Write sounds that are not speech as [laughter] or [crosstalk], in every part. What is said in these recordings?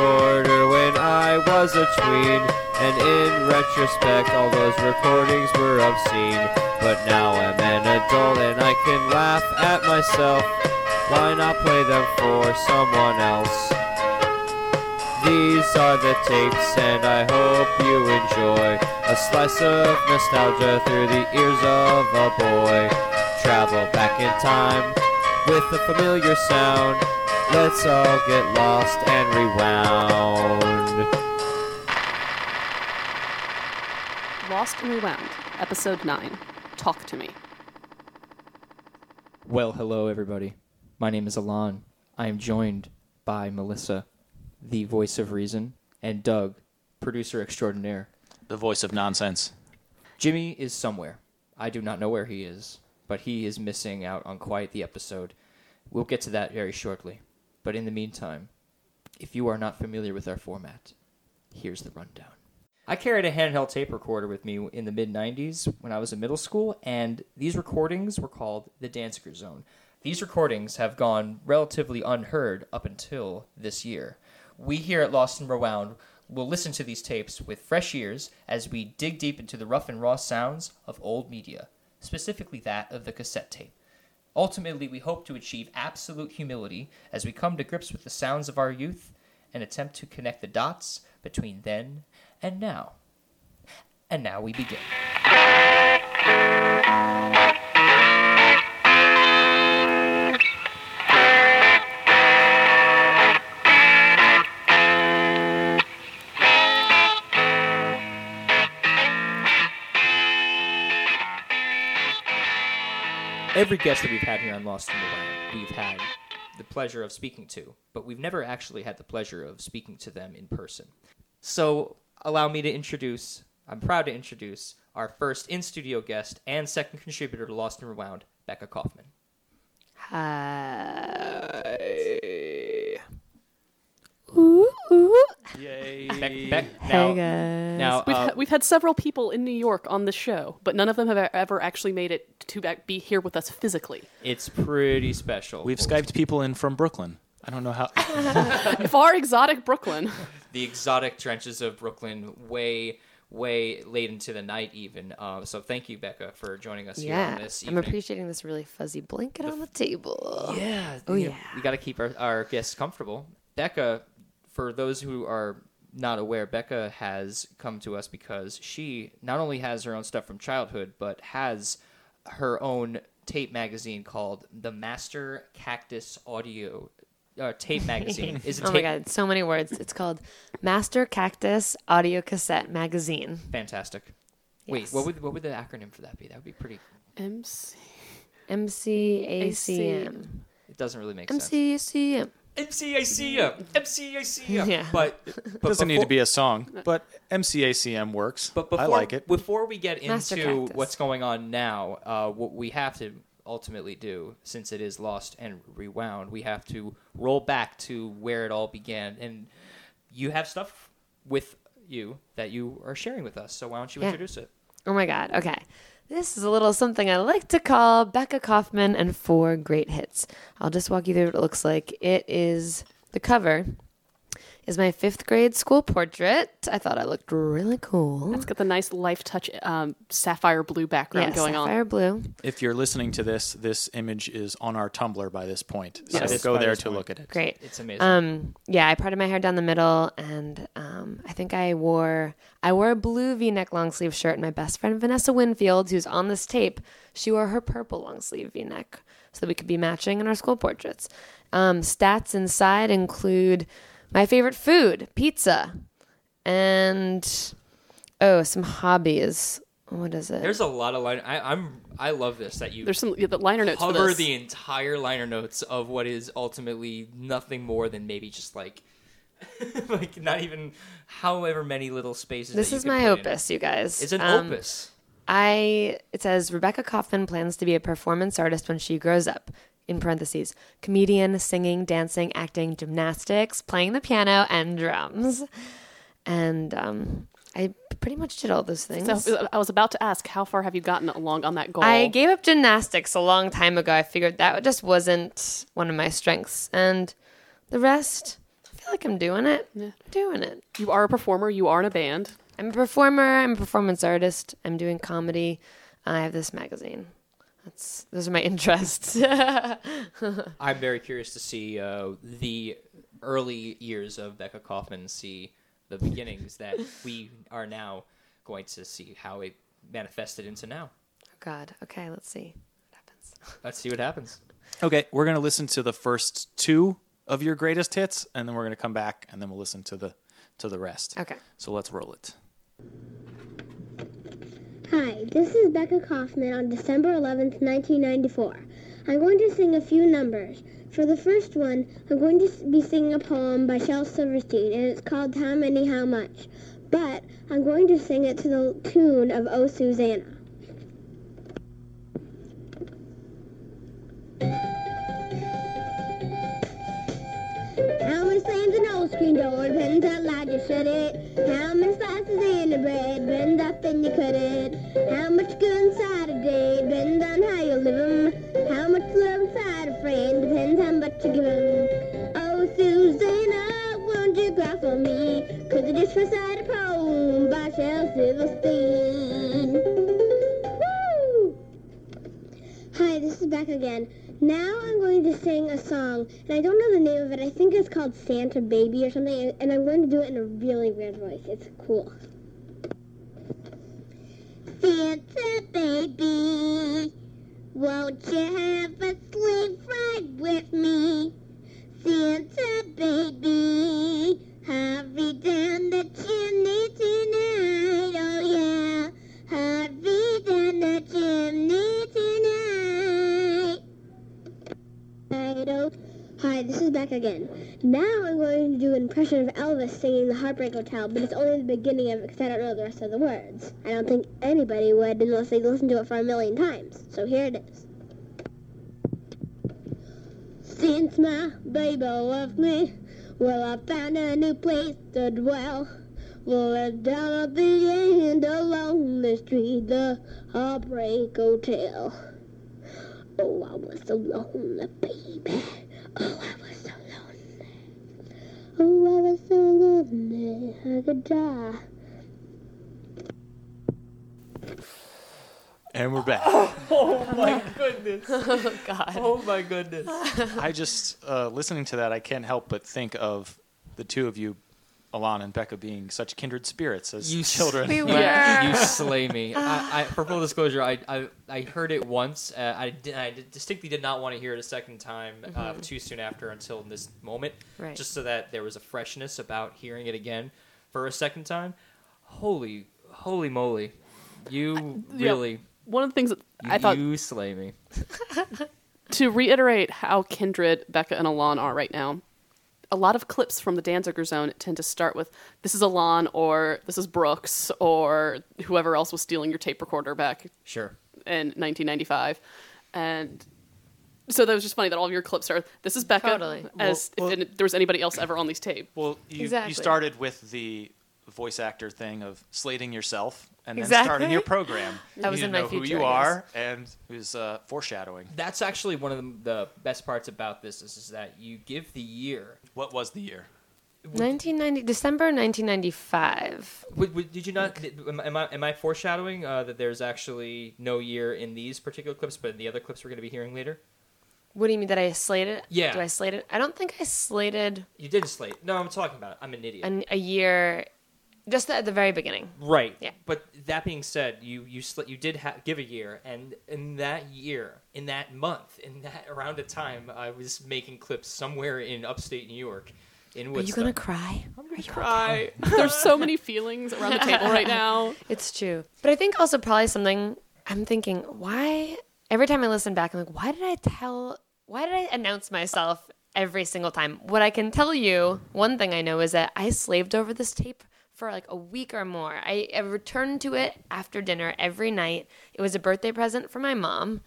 recorder when I was a tween. And in retrospect, all those recordings were obscene. But now I'm an adult and I can laugh at myself. Why not play them for someone else? These are the tapes, and I hope you enjoy a slice of nostalgia through the ears of a boy. Travel back in time with a familiar sound. Let's all get lost and rewound. Lost and Rewound, Episode 9 Talk to Me. Well, hello, everybody. My name is Alon. I am joined by Melissa, the voice of reason, and Doug, producer extraordinaire. The voice of nonsense. Jimmy is somewhere. I do not know where he is, but he is missing out on quite the episode. We'll get to that very shortly. But in the meantime, if you are not familiar with our format, here's the rundown. I carried a handheld tape recorder with me in the mid 90s when I was in middle school, and these recordings were called the Danziger Zone. These recordings have gone relatively unheard up until this year. We here at Lost and Rewound will listen to these tapes with fresh ears as we dig deep into the rough and raw sounds of old media, specifically that of the cassette tape. Ultimately, we hope to achieve absolute humility as we come to grips with the sounds of our youth and attempt to connect the dots between then and now. And now we begin. Every guest that we've had here on Lost in the we've had the pleasure of speaking to, but we've never actually had the pleasure of speaking to them in person. So, allow me to introduce, I'm proud to introduce, our first in studio guest and second contributor to Lost and Rewound, Becca Kaufman. Hi. Yay. Beck, Beck, Hey guys. now We've, uh, ha- we've had several people in New York on the show, but none of them have ever actually made it to back- be here with us physically. it's pretty special. We've Skyped people in from Brooklyn. I don't know how. [laughs] Far exotic Brooklyn. [laughs] the exotic trenches of Brooklyn, way, way late into the night, even. Uh, so, thank you, Becca, for joining us here yeah, on this I'm appreciating this really fuzzy blanket on the table. Yeah. Oh, you yeah. we got to keep our, our guests comfortable. Becca, for those who are not aware, Becca has come to us because she not only has her own stuff from childhood, but has her own tape magazine called the Master Cactus Audio uh, Tape Magazine. [laughs] Is a Oh tape my god, so many words. It's called Master Cactus Audio Cassette Magazine. fantastic. Wait, what would what would the acronym for that be? That would be pretty. MC. MCACM. It doesn't really make sense. MCACM. MCACM, MCACM. Yeah. But, but Doesn't need to be a song, but MCACM works. But before, I like it. Before we get Master into Cactus. what's going on now, uh, what we have to ultimately do, since it is lost and rewound, we have to roll back to where it all began. And you have stuff with you that you are sharing with us. So why don't you Yeah. introduce it? Oh my god. Okay. This is a little something I like to call Becca Kaufman and four great hits. I'll just walk you through what it looks like. It is the cover is my fifth grade school portrait. I thought I looked really cool. It's got the nice Lifetouch um, sapphire blue background yeah, going sapphire on. blue. If you're listening to this, this image is on our Tumblr by this point. So Yes. go there to point. look at it. Great. It's amazing. Um, yeah, I parted my hair down the middle, and um, I think I wore I wore a blue V-neck long sleeve shirt. And my best friend Vanessa Winfield, who's on this tape, she wore her purple long sleeve V-neck so that we could be matching in our school portraits. Um, stats inside include my favorite food, pizza, and oh, some hobbies. What is it? There's a lot of line. I, I'm. I love this that you There's some yeah, the liner notes for cover this. the entire liner notes of what is ultimately nothing more than maybe just like [laughs] like not even however many little spaces this that you is my put in. opus, you guys. it's an Um, opus I it says Rebecca Kaufman plans to be a performance artist when she grows up. In parentheses, comedian, singing, dancing, acting, gymnastics, playing the piano, and drums. And um, I pretty much did all those things. So I was about to ask, how far have you gotten along on that goal? I gave up gymnastics a long time ago. I figured that just wasn't one of my strengths, and the rest I feel like I'm doing it. Yeah. Doing it. You are a performer. You are in a band. I'm a performer. I'm a performance artist. I'm doing comedy. I have this magazine. That's those are my interests. [laughs] I'm very curious to see uh, the early years of Becca Kaufman, see the beginnings that [laughs] we are now going to see how it manifested into now. Oh God. Okay, let's see what happens. [laughs] Let's see what happens. Okay, we're gonna listen to the first two of your greatest hits, and then we're gonna come back, and then we'll listen to the to the rest. Okay. So let's roll it. Hi, this is Becca Kaufman on December 11th, 1994. I'm going to sing a few numbers. For the first one, I'm going to be singing a poem by Shel Silverstein, and it's called How Many, How Much. But I'm going to sing it to the tune of Oh Susanna. How many slams an old screen door depends how loud you shut it. How many slices in the bread bend up and you cut it. How much good inside a day depends on how you live 'em. How much love inside a friend depends how much you give 'em. Oh, Susanna, won't you cry for me? Cause I just recited a poem by Shel Silverstein. Woo! Hi, this is Becca again. Now I'm going to sing a song, and I don't know the name of it. I think it's called Santa Baby or something, and I'm going to do it in a really weird voice. It's cool. Santa Baby, won't you have a sleigh ride with me? Santa Baby, hurry down the chimney tonight. Hi, this is Beck again. Now I'm going to do an impression of Elvis singing the Heartbreak Hotel, but it's only the beginning of it because I don't know the rest of the words. I don't think anybody would unless they listened to it for a million times. So here it is. Since my baby left me, well, I found a new place to dwell. Well, it's down at the end along the street, the Heartbreak Hotel. Oh, I was so lonely, baby. Oh, I was so lonely. Oh, I was so lonely, I could die. And we're back. [laughs] Oh my goodness. [laughs] Oh God. Oh my goodness. [laughs] I just uh, listening to that, I can't help but think of the two of you, Alana and Becca, being such kindred spirits as You s- [laughs] children. We You- were. [laughs] You slay me. I, I, for full disclosure, I, I, I heard it once. Uh, I, did, I distinctly did not want to hear it a second time uh, too soon after until this moment, Right. just so that there was a freshness about hearing it again for a second time. Holy, holy moly! You yeah. really, One of the things that you, I thought you slay me. [laughs] to reiterate how kindred Becca and Alon are right now, a lot of clips from the Danziger Zone tend to start with "This is Alon" or "This is Brooks" or whoever else was stealing your tape recorder back Sure. in 1995, and so that was just funny that all of your clips are "This is Becca," Totally. as Well, if there was anybody else ever on these tape. Well, you, Exactly. you started with the voice actor thing of slating yourself and then Exactly. starting your program. [laughs] That You was need in to my know who you I are, and it was uh, foreshadowing. That's actually one of the, the best parts about this is, is that you give the year. What was the year? 1990 December 1995. Would, would, did you not? Am, I- am I am I foreshadowing uh, that there's actually no year in these particular clips, but in the other clips we're going to be hearing later? What do you mean? that I slated? Yeah. Do I slate it? I don't think I slated You did slate. No, I'm talking about. It. I'm an idiot. an, a year, just at the very beginning. right. Yeah. But that being said, you you sl- you did ha- give a year, and in that year, in that month, in that around a time, I was making clips somewhere in upstate New York. In Are you gonna cry? I'm gonna cry. [laughs] There's so many feelings around the table right now. [laughs] It's true. But I think also probably something I'm thinking, why every time I listen back, I'm like, why did I tell why did I announce myself every single time? What I can tell you, one thing I know is that I slaved over this tape for like a week or more. I, I returned to it after dinner every night. It was a birthday present for my mom.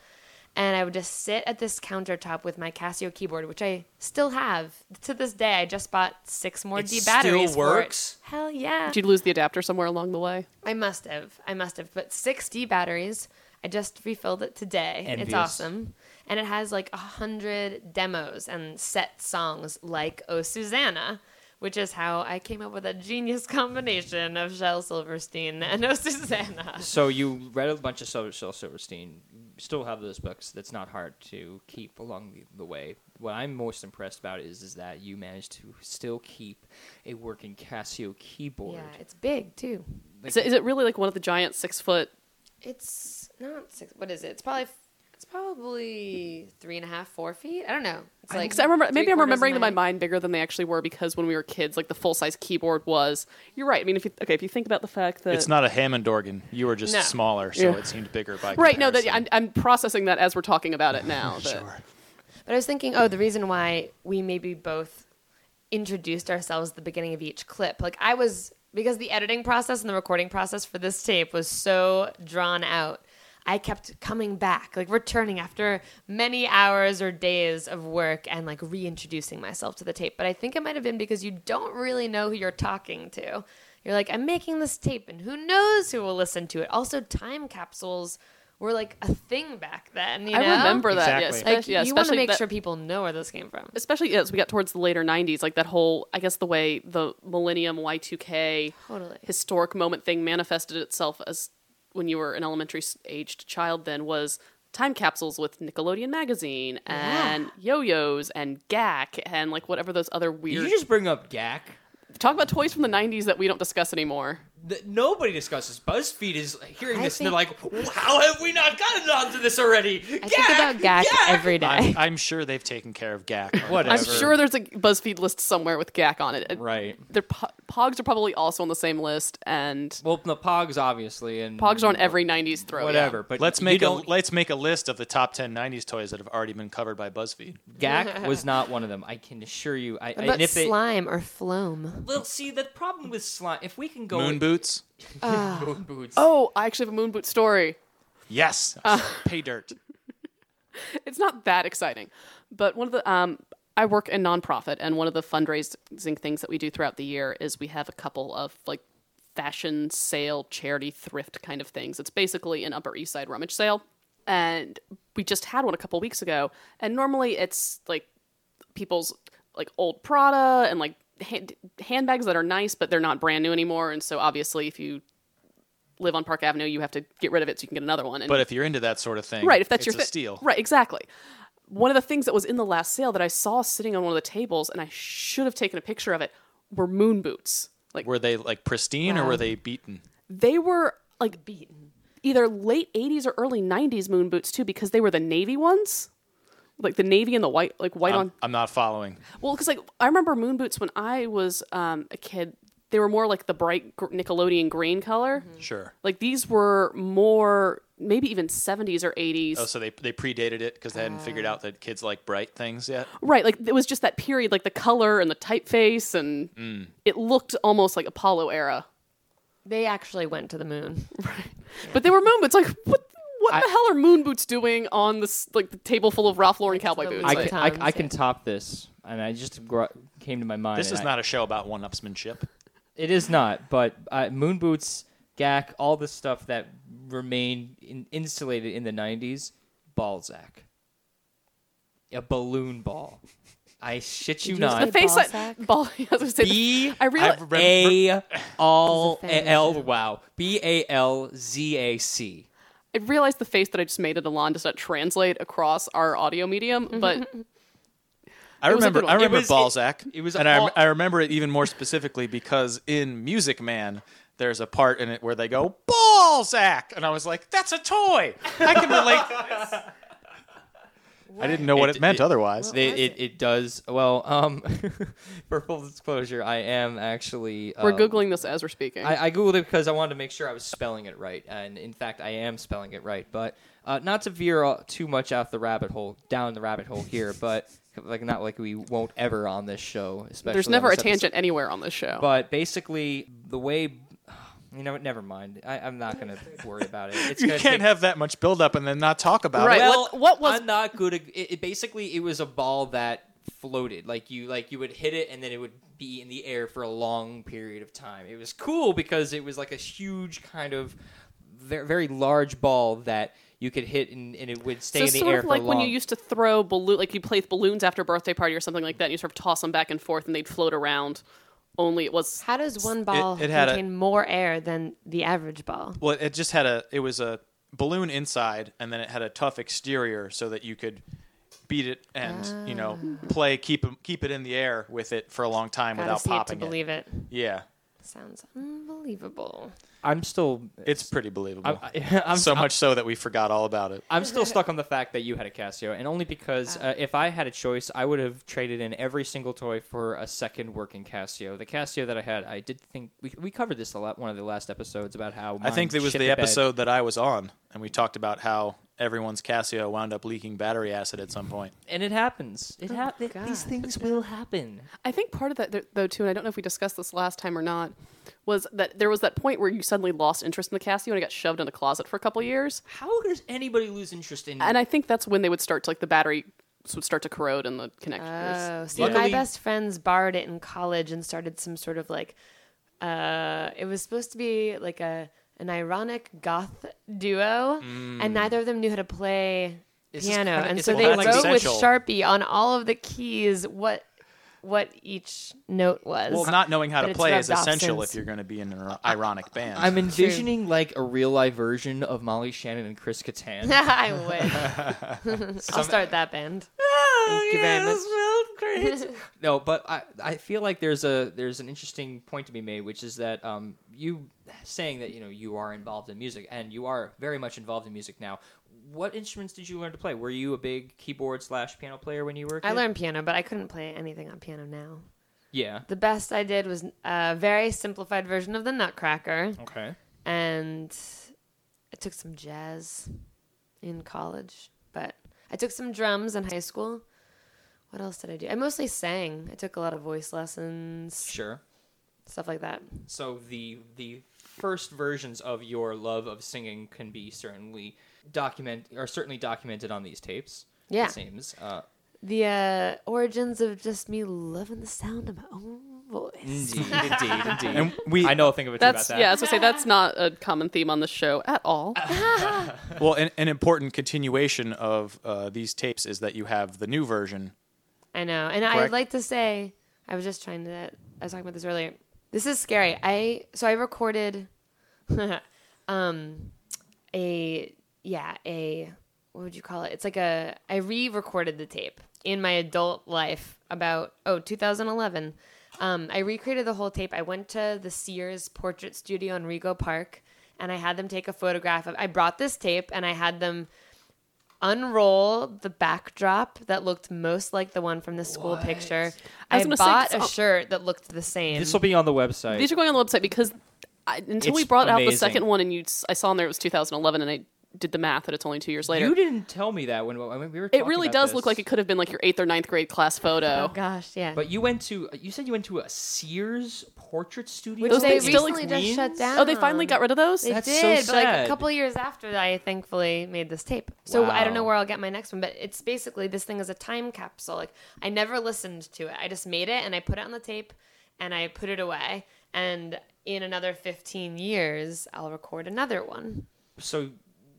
And I would just sit at this countertop with my Casio keyboard, which I still have to this day. I just bought six more It D still batteries. for it. works? Hell yeah! Did you lose the adapter somewhere along the way? I must have. I must have. But 6D batteries. I just refilled it today. It's awesome. And it has like a hundred demos and set songs like Oh Susanna, which is how I came up with a genius combination of Shel Silverstein and O Susanna. So you read a bunch of Sil- Shel Silverstein. Still have those books. That's not hard to keep along the, the way. What I'm most impressed about is is that you managed to still keep a working Casio keyboard. Yeah, it's big too. Is it, is it really like one of the giant six foot? It's not six. What is it? It's probably it's probably three and a half, four feet. I don't know. It's like Because I remember, maybe I'm remembering of them in my mind bigger than they actually were. Because when we were kids, like the full size keyboard was. You're right. I mean, if you okay, if you think about the fact that It's not a Hammond organ. You were just No. smaller, so Yeah. it seemed bigger by right. No, that. I'm, I'm processing that as we're talking about it now. [laughs] that- Sure. But I was thinking, oh, the reason why we maybe both introduced ourselves at the beginning of each clip. Like I was because the editing process and the recording process for this tape was so drawn out. I kept coming back, like returning after many hours or days of work and like reintroducing myself to the tape. But I think it might have been because you don't really know who you're talking to. You're like, I'm making this tape and who knows who will listen to it. Also, time capsules were like a thing back then. You know? I remember that. Yeah, Exactly. Like yeah, you want to make that- sure people know where this came from. especially as we got towards the later 90s like that whole i guess the way the millennium y2k Totally. historic moment thing manifested itself as when you were an elementary aged child then was time capsules with nickelodeon magazine and yo-yos and Gak and like whatever those other Did weird you just bring up Gak? talk about toys from the 90s that we don't discuss anymore The, nobody discusses. BuzzFeed is hearing I this and they're like, "How have we not gotten onto this already?" I think about Gak every day. I'm, I'm sure they've taken care of Gak. Whatever. i'm sure there's a buzzfeed list somewhere with Gak on it Right. their po- pogs are probably also on the same list and Well, the Pogs obviously, and pogs are on every 90s throw yeah. whatever. But Let's make a don't- let's make a list of the top ten '90s toys that have already been covered by BuzzFeed. Gak [laughs] was not one of them. I can assure you. I, What about and if they, slime or floam? well, see the problem with slime. If we can go Moon with- boots. moon boots. Oh, I actually have a moon boot story. Yes. Pay dirt. [laughs] It's not that exciting, but one of the um, I work in nonprofit, and one of the fundraising things that we do throughout the year is we have a couple of like fashion sale, charity thrift kind of things. It's basically an Upper East Side rummage sale, and we just had one a couple weeks ago. And normally it's like people's like old Prada and like hand- handbags that are nice, but they're not brand new anymore. And so obviously, if you live on Park Avenue, you have to get rid of it so you can get another one. And But if you're into that sort of thing, right if that's your thi- steal. right exactly one of the things that was in the last sale that i saw sitting on one of the tables and i should have taken a picture of it were moon boots like Were they like pristine or were they beaten? they were like Beaten. either late 80s or early 90s moon boots too because they were the navy ones like the navy and the white like white on I'm, I'm not following. well because like i remember moon boots when i was um, a kid they were more like the bright nickelodeon green color Sure. like these were more maybe even 70s or 80s Oh, so they they predated it because they hadn't figured out that kids like bright things yet. Right, like it was just that period, like the color and the typeface, and Mm. it looked almost like Apollo era. They actually went to the moon. [laughs] Right. But they were moon boots. Like what? What the hell are moon boots doing on this like the table full of Ralph Lauren cowboy boots? I Like- Like, can, I, I can yeah. top this, and I just gr- came to my mind. This is not a show about one-upsmanship. It is not, but uh, moon boots, Gak, all the stuff that remained in, insulated in the '90s. Balzac, a balloon ball. I shit you Did you not. say the face, I, Balzac? ball. [laughs] I was gonna say, B [laughs] I real- I've re- A all This is a famous L show. wow B A L Z A C. I realized the face that I just made at Alon does not translate across our audio medium, mm-hmm. but I It was a remember. I remember It was- Balzac. it- it was and all- I, I remember it even more specifically because in Music Man, there's a part in it where they go Balzac, and I was like, "That's a toy. I can relate." [laughs] to. I didn't know what it, It- meant it- otherwise. It, it, it does well. Um, [laughs] for full disclosure, I am actually we're um, googling this as we're speaking. I, I googled it because I wanted to make sure I was spelling it right, and in fact, I am spelling it right. But uh, not to veer too much off the rabbit hole, down the rabbit hole here, [laughs] but like not like we won't ever on this show. Especially There's never a episode. tangent anywhere on this show. But basically, the way. You know, what, never mind. I, I'm not going [laughs] to worry about it. It's you gonna can't take, have that much buildup and then not talk about Right. it. Well, what- what was- I'm not good. At, it, it basically it was a ball that floated. Like you, like you would hit it, and then it would be in the air for a long period of time. It was cool because it was like a huge kind of very, very large ball that you could hit, and, and it would stay so in the sort air of for like long. when you used to throw balloon, like you play with balloons after a birthday party or something like that. And you sort of toss them back and forth, and they'd float around only it was How does one ball it had a- contain more air than the average ball? Well, it just had a. It was a balloon inside, and then it had a tough exterior, so that you could beat it and you know ah. play keep it- keep it in the air with it for a long time Gotta without see it to popping believe it. Yeah, Sounds unbelievable. I'm still. it's pretty believable. I'm, [laughs] I'm so much so that we forgot all about it. I'm still stuck on the fact that you had a Casio, and only because uh, if I had a choice, I would have traded in every single toy for a second working Casio. The Casio that I had, I did think we, we covered this a lot one of the last episodes about how I think it was shit the bed. episode that I was on, and we talked about how everyone's Casio wound up leaking battery acid at some point. and it happens. It hap- th- These things will happen. I think part of that though too, and I don't know if we discussed this last time or not, was that there was that point where you suddenly lost interest in the Casio and it got shoved in a closet for a couple years, How does anybody lose interest in? and I think that's when they would start to like the battery would start to corrode in the connectors. Oh, see, Luckily- my best friends borrowed it in college and started some sort of like, uh, it was supposed to be like a an ironic goth duo, and neither of them knew how to play piano, kinda- and so they wrote like with. Sharpie on all of the keys what what each note was. Well, not knowing how But to it's play is rubbed off essential since. if you're going to be in an ironic band. I'm envisioning like a real life version of Molly Shannon and Chris Kattan. [laughs] I would. [laughs] I'll start that band. [laughs] Thank you very much. no, but I, I feel like there's a there's an interesting point to be made, which is that um, you saying that you know you are involved in music and you are very much involved in music now. What instruments did you learn to play? Were you a big keyboard slash piano player when you were? A kid? I learned piano, but I couldn't play anything on piano now. Yeah. The best I did was a very simplified version of the Nutcracker, Okay. and I took some jazz in college, but I took some drums in high school. What else did I do? I mostly sang. I took a lot of voice lessons, Sure. stuff like that. So the the first versions of your love of singing can be certainly document are certainly documented on these tapes. Yeah. It seems. Uh, The uh, origins of just me loving the sound of my own voice. indeed, indeed, [laughs] indeed. And we- I know a thing of it too That's about that. yeah. As I say, that's not a common theme on the show at all. [laughs] [laughs] well, an, an important continuation of uh, these tapes is that you have the new version. I know. And I'd Correct. like to say, I was just trying to, I was talking about this earlier. This is scary. I, so I recorded, um, a, yeah, a, what would you call it? It's like a, I re recorded the tape in my adult life about, oh, 2011. Um, I recreated the whole tape. I went to the Sears Portrait Studio in Rego Park and I had them take a photograph of, I brought this tape and I had them unroll the backdrop that looked most like the one from the school picture. I I, was gonna say, bought 'cause a I'll- shirt that looked the same. This will be on the website. These are going on the website because I, until we It's brought out the amazing. second one and you, s- I saw in there it was 2011, and I did the math that it's only two years later. You didn't tell me that when, when we were. it really about does look like it could have been like your eighth or ninth grade class oh, photo. oh gosh, yeah. But you went to. You said you went to a Sears portrait studio. Which Those they still recently just Queens? shut down. Oh, they finally got rid of those. They That's so did, but like a couple years after that, I thankfully made this tape. So I don't know where I'll get my next one, but it's basically this thing is a time capsule. Like I never listened to it. I just made it and I put it on the tape and I put it away. And in another 15 years, I'll record another one. So,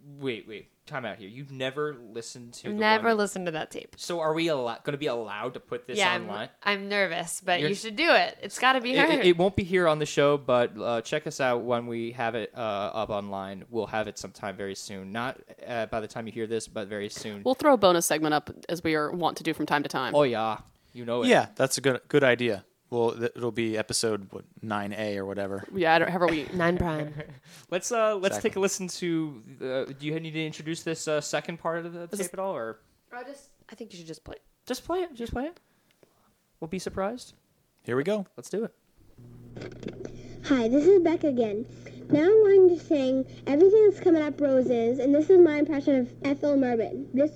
wait, wait. Time out here. You've never listened to. the Never one- listened to that tape. So are we al- going to be allowed to put this yeah, I'm, online? I'm nervous, but You're- you should do it. It's got to be It, it- it won't be here on the show, but uh, check us out when we have it uh, up online. We'll have it sometime very soon. Not uh, by the time you hear this, but very soon. We'll throw a bonus segment up as we are want to do from time to time. oh yeah, you know it. Yeah, that's a good good idea. Well, it'll be episode what, 9A or whatever. Yeah, I don't, however we. [laughs] Nine prime. [laughs] Let's uh let's Exactly. take a listen to. Uh, do you need to introduce this uh, second part of the tape at all, or I just, I think you should just play. just play it? Just play it. We'll be surprised. Here we go. Let's do it. Hi, this is Becca again. Now I'm going to sing Everything That's Coming Up Roses, and this is my impression of Ethel Merman. This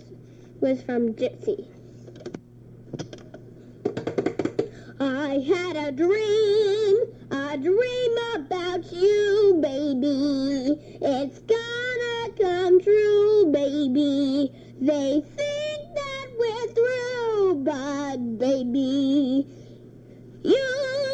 was from Gypsy. I had a dream, a dream about you, baby. It's gonna come true, baby. They think that we're through, but baby, You'll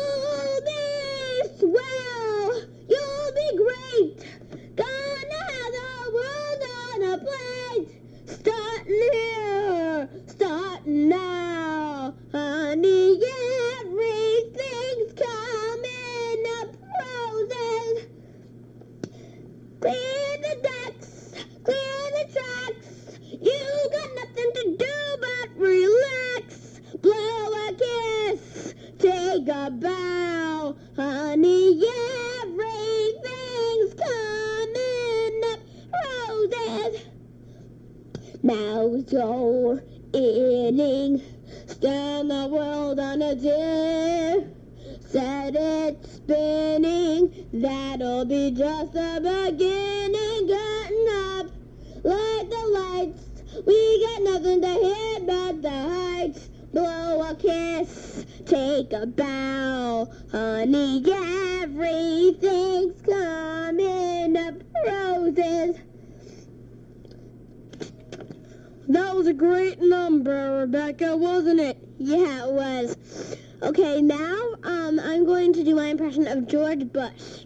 of George Bush.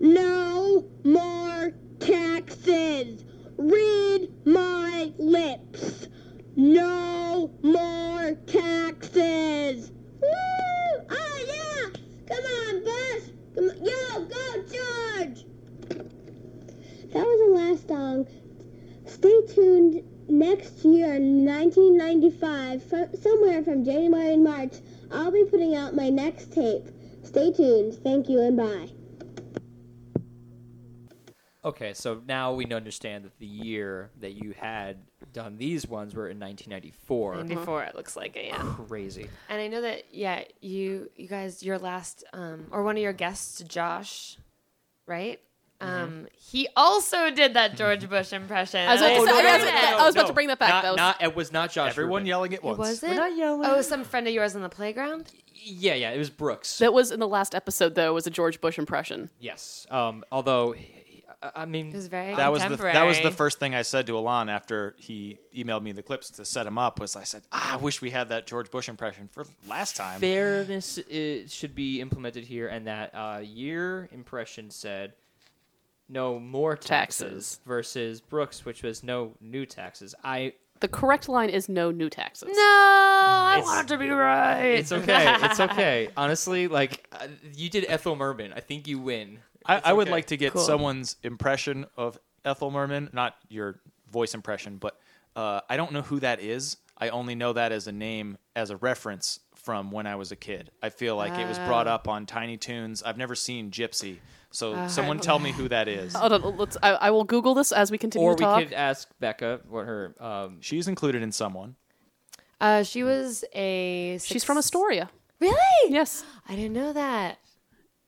No more taxes. Read my lips. No more taxes. Woo! Oh yeah! Come on, Bush. Come on. Yo, go George. That was the last song. Stay tuned next year, 1995, fro- somewhere from January and March. I'll be putting out my next tape. Stay tuned. Thank you and bye. Okay, so now we understand that the year that you had done these ones were in 1994. 94, it looks like it, yeah. Crazy. And I know that, yeah, you you guys, your last, um, or one of your guests, Josh, right? Um, he also did that George [laughs] Bush impression. I was, about to, say- I I was- I was about to bring that back. Not, that was, not, it was not Josh. Everyone Rubin. yelling at It once. wasn't? not yelling. Oh, some friend of yours on the playground? Yeah, yeah, it was Brooks. that was in the last episode though. Was a George Bush impression. yes. Um, although, I- I mean, It was very That was the contemporary. that was the first thing I said to Alon after he emailed me the clips to set him up. Was I said, ah, I wish we had that George Bush impression for last time. fairness uh, should be implemented here, and that uh, year impression said no more taxes, Taxes. versus Brooks, which was no new taxes. I The correct line is no new taxes. No, I It's- want it to be right. it's okay, it's okay. [laughs] Honestly, like uh, you did Ethel Merman, I think you win. I, I would okay. like to get Cool. someone's impression of Ethel Merman, not your voice impression, but uh, I don't know who that is. I only know that as a name, as a reference from when I was a kid. I feel like it was brought Ah. up on Tiny Toons. I've never seen Gypsy, so someone tell me who that is. Hold on, let's. I, I will Google this as we continue Or to we could ask Becca what her. Um, She's included in someone. Uh, she was a. She's from Astoria. Really? Yes. I didn't know that.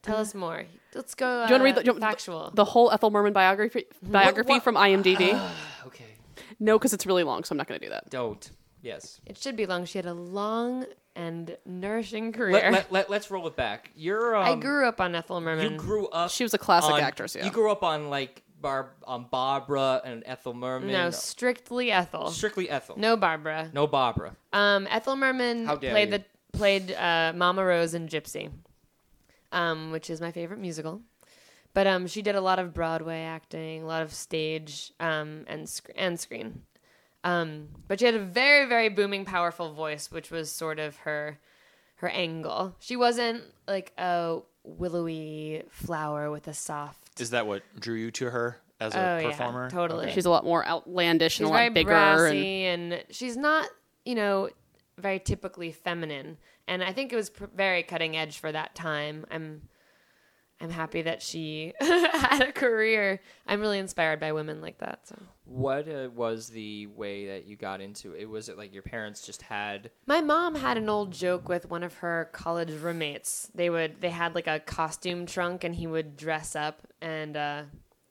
Tell us more. Let's go. Do you want to read uh, the, do you factual? the whole Ethel Merman biography biography what- from IMDb? [sighs] okay, no, because it's really long, so I'm not going to do that. don't. Yes. it should be long. She had a long and nourishing career. Let, let, let, let's roll it back. You're. [laughs] Um, I grew up on Ethel Merman. You Merman. grew up. She was a classic on- actress, yeah. You grew up on like Barb, on Barbara and Ethel Merman. no, strictly Ethel. strictly Ethel. No Barbara. no Barbara. Um, Ethel Merman played you. the played uh, Mama Rose in Gypsy, um, which is my favorite musical. But um, she did a lot of Broadway acting, a lot of stage um, and sc- and screen. Um, but she had a very very booming, powerful voice, which was sort of her her angle. She wasn't like a willowy flower with a soft. Is that what drew you to her as a Oh, yeah, performer? totally. Okay. She's a lot more outlandish She's and a very lot bigger. brassy And and... she's not, you know, very typically feminine. And I think it was pr- very cutting edge for that time. I'm I'm happy that she [laughs] had a career. I'm really inspired by women like that. So What uh, was the way that you got into it? Was it like your parents just had? my mom had an old joke with one of her college roommates. They would they had like a costume trunk, and he would dress up and uh,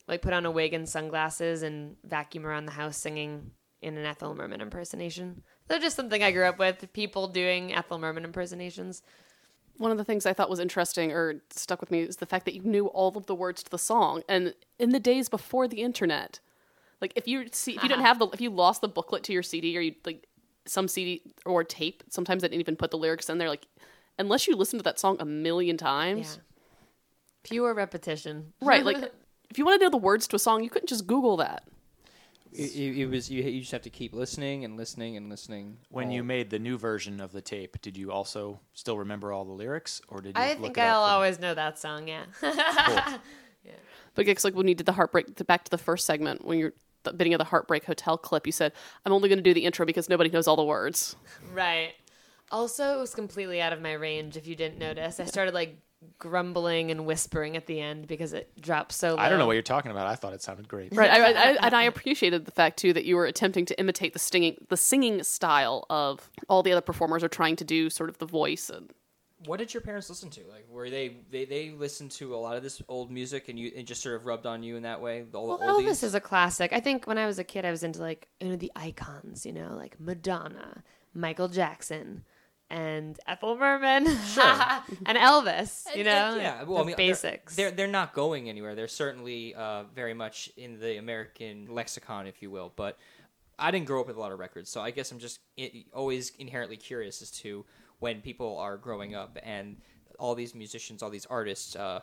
like put on a wig and sunglasses and vacuum around the house singing in an Ethel Merman impersonation. They're just something I grew up with. People doing Ethel Merman impersonations. One of the things I thought was interesting or stuck with me is the fact that you knew all of the words to the song. And in the days before the internet, like if you see if you didn't uh-huh. have the if you lost the booklet to your CD or you like some CD or tape, sometimes they didn't even put the lyrics in there. Like unless you listen to that song a million Yeah, times, pure repetition. right? Like [laughs] if you want to know the words to a song, you couldn't just Google that. It, it, it was you, you just have to keep listening and listening and listening. When all- you made the new version of the tape, did you also still remember all the lyrics, or did you? I look think it I'll from- always know that song. Yeah. [laughs] Yeah. But it's like when you did the heartbreak to back to the first segment when you're the beginning of the heartbreak hotel clip, you said, "I'm only going to do the intro because nobody knows all the words." Right. Also, it was completely out of my range. If you didn't notice, I started like grumbling and whispering at the end because it drops so low. I don't know what you're talking about. I thought it sounded great. Right, I, I, and I [laughs] appreciated the fact too that you were attempting to imitate the singing, the singing style of all the other performers are trying to do, sort of the voice. And What did your parents listen to? Like, were they they they listened to a lot of this old music, and you it just sort of rubbed on you in that way? All Well, the oldies. Elvis is a classic. I think when I was a kid, I was into like you know the icons, you know, like Madonna, Michael Jackson, and Ethel Merman, [laughs] and Elvis. You know, yeah. Well, the I mean, they're- basics. They're, they're not going anywhere. They're certainly uh, very much in the American lexicon, if you will. But I didn't grow up with a lot of records, so I guess I'm just always inherently curious as to when people are growing up and all these musicians, all these artists. Uh,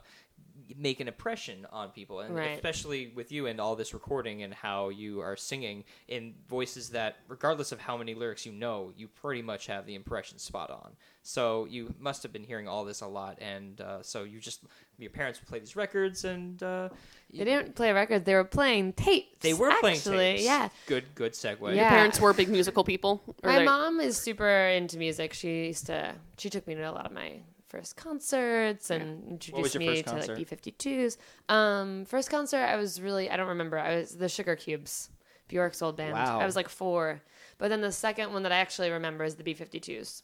make an impression on people and Right. especially with you and all this recording and how you are singing in voices that regardless of how many lyrics you know you pretty much have the impression spot on so you must have been hearing all this a lot and uh, so you just your parents would play these records and uh, they didn't play records; they were playing tapes. they were playing tapes. Yeah, good good segue Yeah. parents were big musical people. My they- mom is super into music. She used to. She took me to a lot of my first concerts and introduced me to like B52s. Um, first concert, I was really I don't remember. I was the Sugar Cubes, Bjork's old band. Wow. I was like four. But then the second one that I actually remember is the B52s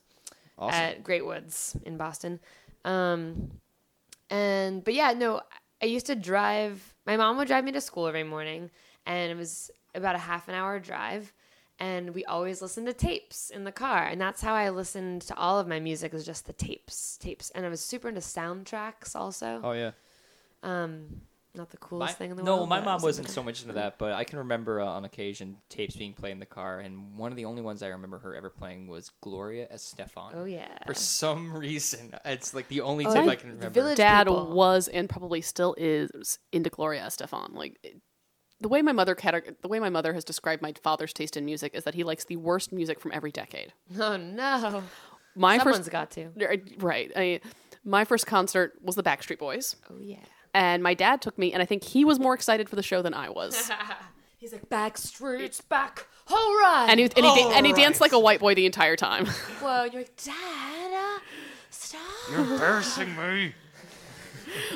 awesome. at Great Woods in Boston. Um, and but yeah, no, I used to drive. My mom would drive me to school every morning, and it was about a half an hour drive. And we always listened to tapes in the car, and that's how I listened to all of my music. Was just the tapes, tapes, and I was super into soundtracks also. oh yeah Um, not the my, coolest thing in the no, world. No, my mom was wasn't so much [laughs] into that, but I can remember uh, on occasion tapes being played in the car, and one of the only ones I remember her ever playing was Gloria Estefan. Oh yeah. For some reason, it's like the only Oh, tape I- I can remember. Village dad people. was and probably still is into Gloria Estefan. Like it- the way my mother categ- the way my mother has described my father's taste in music is that he likes the worst music from every decade. Oh no. My Someone's first got to. right, I, my first concert was the Backstreet Boys, Oh yeah. and my dad took me, and I think he was more excited for the show than I was. [laughs] He's like back streets back. All right. and he and he, da- and he danced like a white boy the entire time. [laughs] Whoa, you're like, Dad, uh, stop. You're embarrassing me.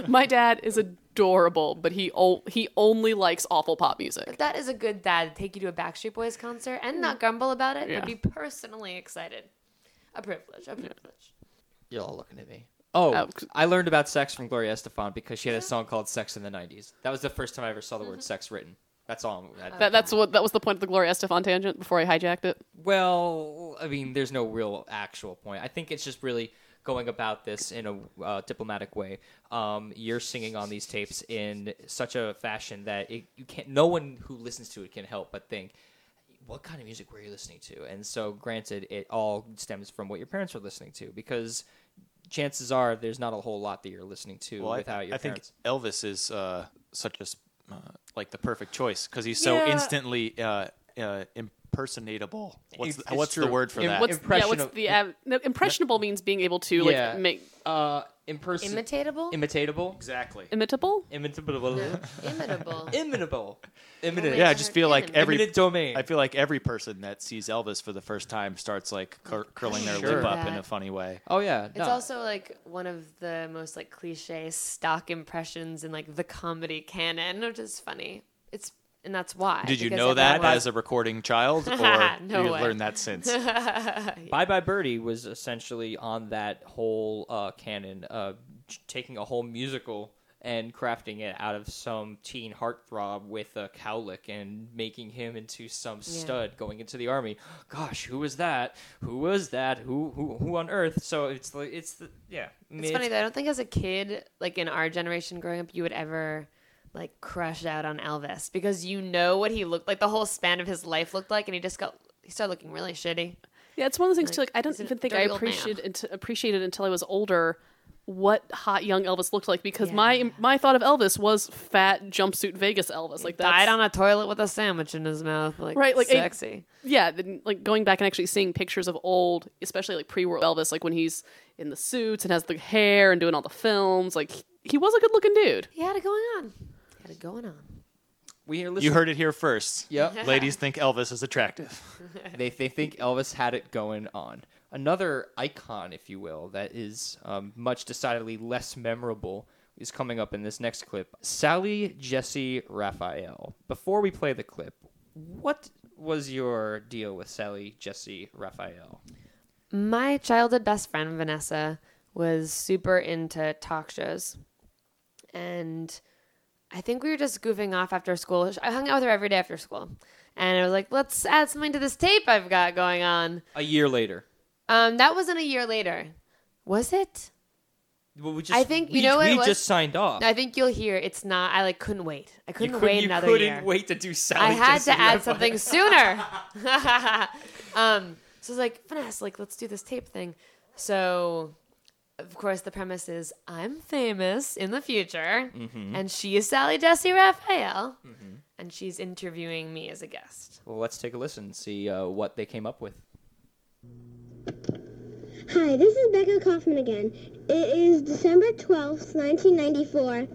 my dad is adorable, but he o- he only likes awful pop music. If that is a good dad. to Take you to a Backstreet Boys concert and not mm. grumble about it, Yeah. but be personally excited. A privilege. A privilege. You're all looking at me. Oh, Oh. I learned about sex from Gloria Estefan because she had a song called "Sex in the '90s." That was the first time I ever saw the word mm-hmm. "sex" written. That's all. I- That, that's what that was the point of the Gloria Estefan tangent before I hijacked it. Well, I mean, there's no real actual point. I think it's just really going about this in a uh, diplomatic way. Um, you're singing on these tapes in such a fashion that it, you can't. No one who listens to it can help but think, "What kind of music were you listening to?" And so, granted, it all stems from what your parents were listening to because chances are there's not a whole lot that you're listening to Well, I, without your I think parents. Elvis is uh, such a uh, like the perfect choice because he's so Yeah. instantly uh, uh, impersonatable. What's It's- the, it's what's the word for Im- that? What's yeah? What's the uh, no, impressionable means being able to like Yeah. make Uh, imperson- Imitatable? imitatable, exactly. imitable. imitable, [laughs] Imitable. imitable, imminent. Yeah, I just feel like every Eminent domain. I feel like every person that sees Elvis for the first time starts like cur- curling their Sure. lip up in a funny way. Oh yeah, It's no. also like one of the most like cliche stock impressions in like the comedy canon, which is funny. It's and that's why. Did you know that everyone- as a recording child, [laughs] or [laughs] No you way. learned that since? [laughs] Bye Bye Birdie was essentially on that whole uh, canon, uh, taking a whole musical and crafting it out of some teen heartthrob with a cowlick and making him into some stud going into the army. Gosh, who was that? Who was that? Who who who on earth? So it's like it's the yeah. I mean, It's funny though. I don't think as a kid, like in our generation growing up, you would ever like crush out on Elvis because you know what he looked like. The whole span of his life looked like, and he just got he started looking really shitty. Yeah, it's one of those things too. Like, Like I don't even think I dirty old man. appreciated until, appreciated until I was older what hot young Elvis looked like because Yeah. my my thought of Elvis was fat jumpsuit Vegas Elvis. Like that's, Died on a toilet with a sandwich in his mouth, like Right, like a- sexy. yeah, then, like going back and actually seeing pictures of old, especially like pre-war Elvis, like when he's in the suits and has the hair and doing all the films. Like he was a good looking dude. he had it going on. He had it going on. we hear You heard it here first. Yep. [laughs] Ladies think Elvis is attractive. [laughs] they they think Elvis had it going on. Another icon, if you will, that is um, much decidedly less memorable is coming up in this next clip. Sally Jessy Raphael. Before we play the clip, what was your deal with Sally Jessy Raphael? My childhood best friend, Vanessa, was super into talk shows. And I think we were just goofing off after school. I hung out with her every day after school. And I was like, let's add something to this tape I've got going on. A year later. Um, that wasn't a year later. Was it? Well, we just, I think- you we, know what we just signed off. I think you'll hear it's not. I like couldn't wait. I couldn't couldn't, wait you another couldn't year. wait to do Sally I had to add something sooner. [laughs] [laughs] um, so I was like, Vanessa, like, let's do this tape thing. So, of course, the premise is I'm famous in the future, Mm-hmm. and she is Sally Jessy Raphael, and she's interviewing me as a guest. Well, let's take a listen and see uh, what they came up with. Hi, this is Becca Kaufman again. It is December 12th, 1994.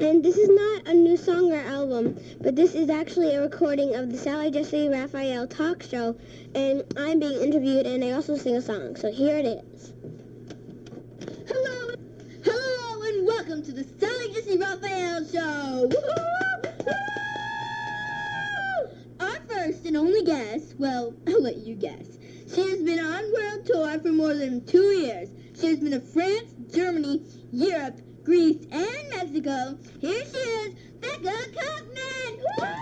And this is not a new song or album, but this is actually a recording of the Sally Jessy Raphael talk show. And I'm being interviewed, and I also sing a song. So here it is. Hello, hello, and welcome to the Sally Jessy Raphael show. Our first and only guest, well, I'll let you guess. She has been on world tour for more than two years. She has been to France, Germany, Europe, Greece, and Mexico. Here she is, Becca Kaufman. Oh,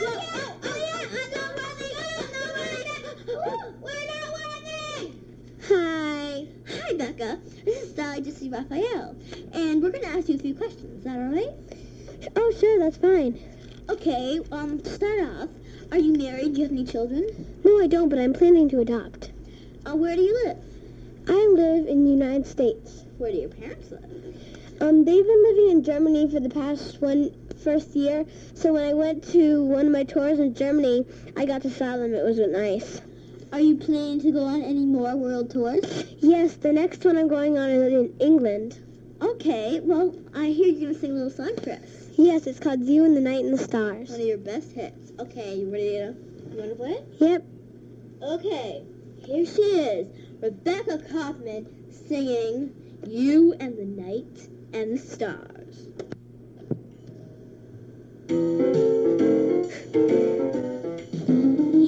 yeah, oh, yeah, I'm not running, I'm not running. We're not running. Hi. Hi, Becca. This is Sally Jessy Raphael. And we're going to ask you a few questions. Is that all right? Oh, sure, that's fine. Okay, um, to start off, are you married? Do you have any children? No, I don't, but I'm planning to adopt. Uh, where do you live? I live in the United States. Where do your parents live? Um, they've been living in Germany for the past one first year. So when I went to one of my tours in Germany, I got to saw them. It was nice. Are you planning to go on any more world tours? Yes, the next one I'm going on is in England. Okay, well, I hear you're gonna sing a little song for us. Yes, it's called You and the Night and the Stars. One of your best hits. Okay, you ready to you wanna play it? Yep. Okay, here she is, Rebecca Kaufman singing You and the Night and the Stars.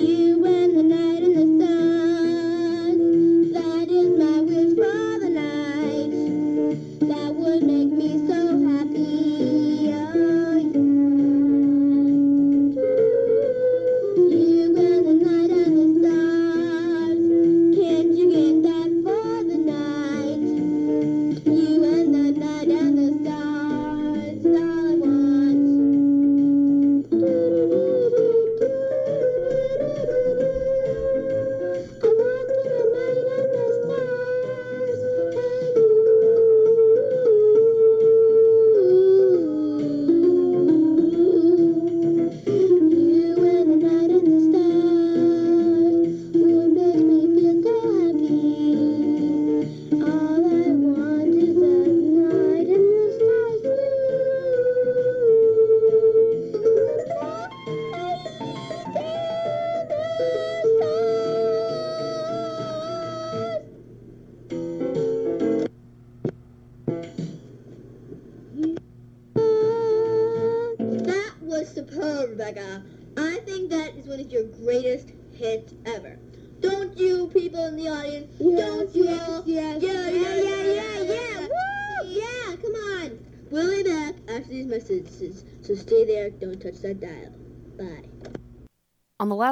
You and the night for the night. That would make me so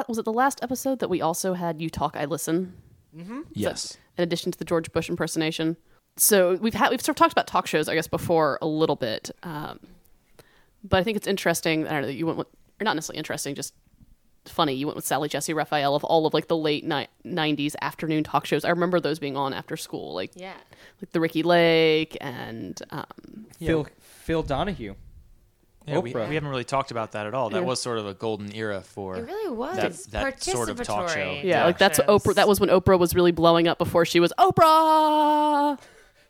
was it the last episode that we also had you talk I listen Yes. in addition to the George Bush impersonation. So we've had we've sort of talked about talk shows, I guess, before a little bit, um, but I think it's interesting. I don't know that you went with, or not necessarily interesting, just funny. You went with Sally Jessy Raphael of all of like the late ni- '90s afternoon talk shows. I remember those being on after school, like Yeah. like the Ricki Lake and um, Phil Phil Donahue. Yeah, we, Oprah. we haven't really talked about that at all. That Yeah. was sort of a golden era for. It really was. That- that sort of talk show. Yeah, Yeah. like that's. Oprah. That was when Oprah was really blowing up before she was Oprah.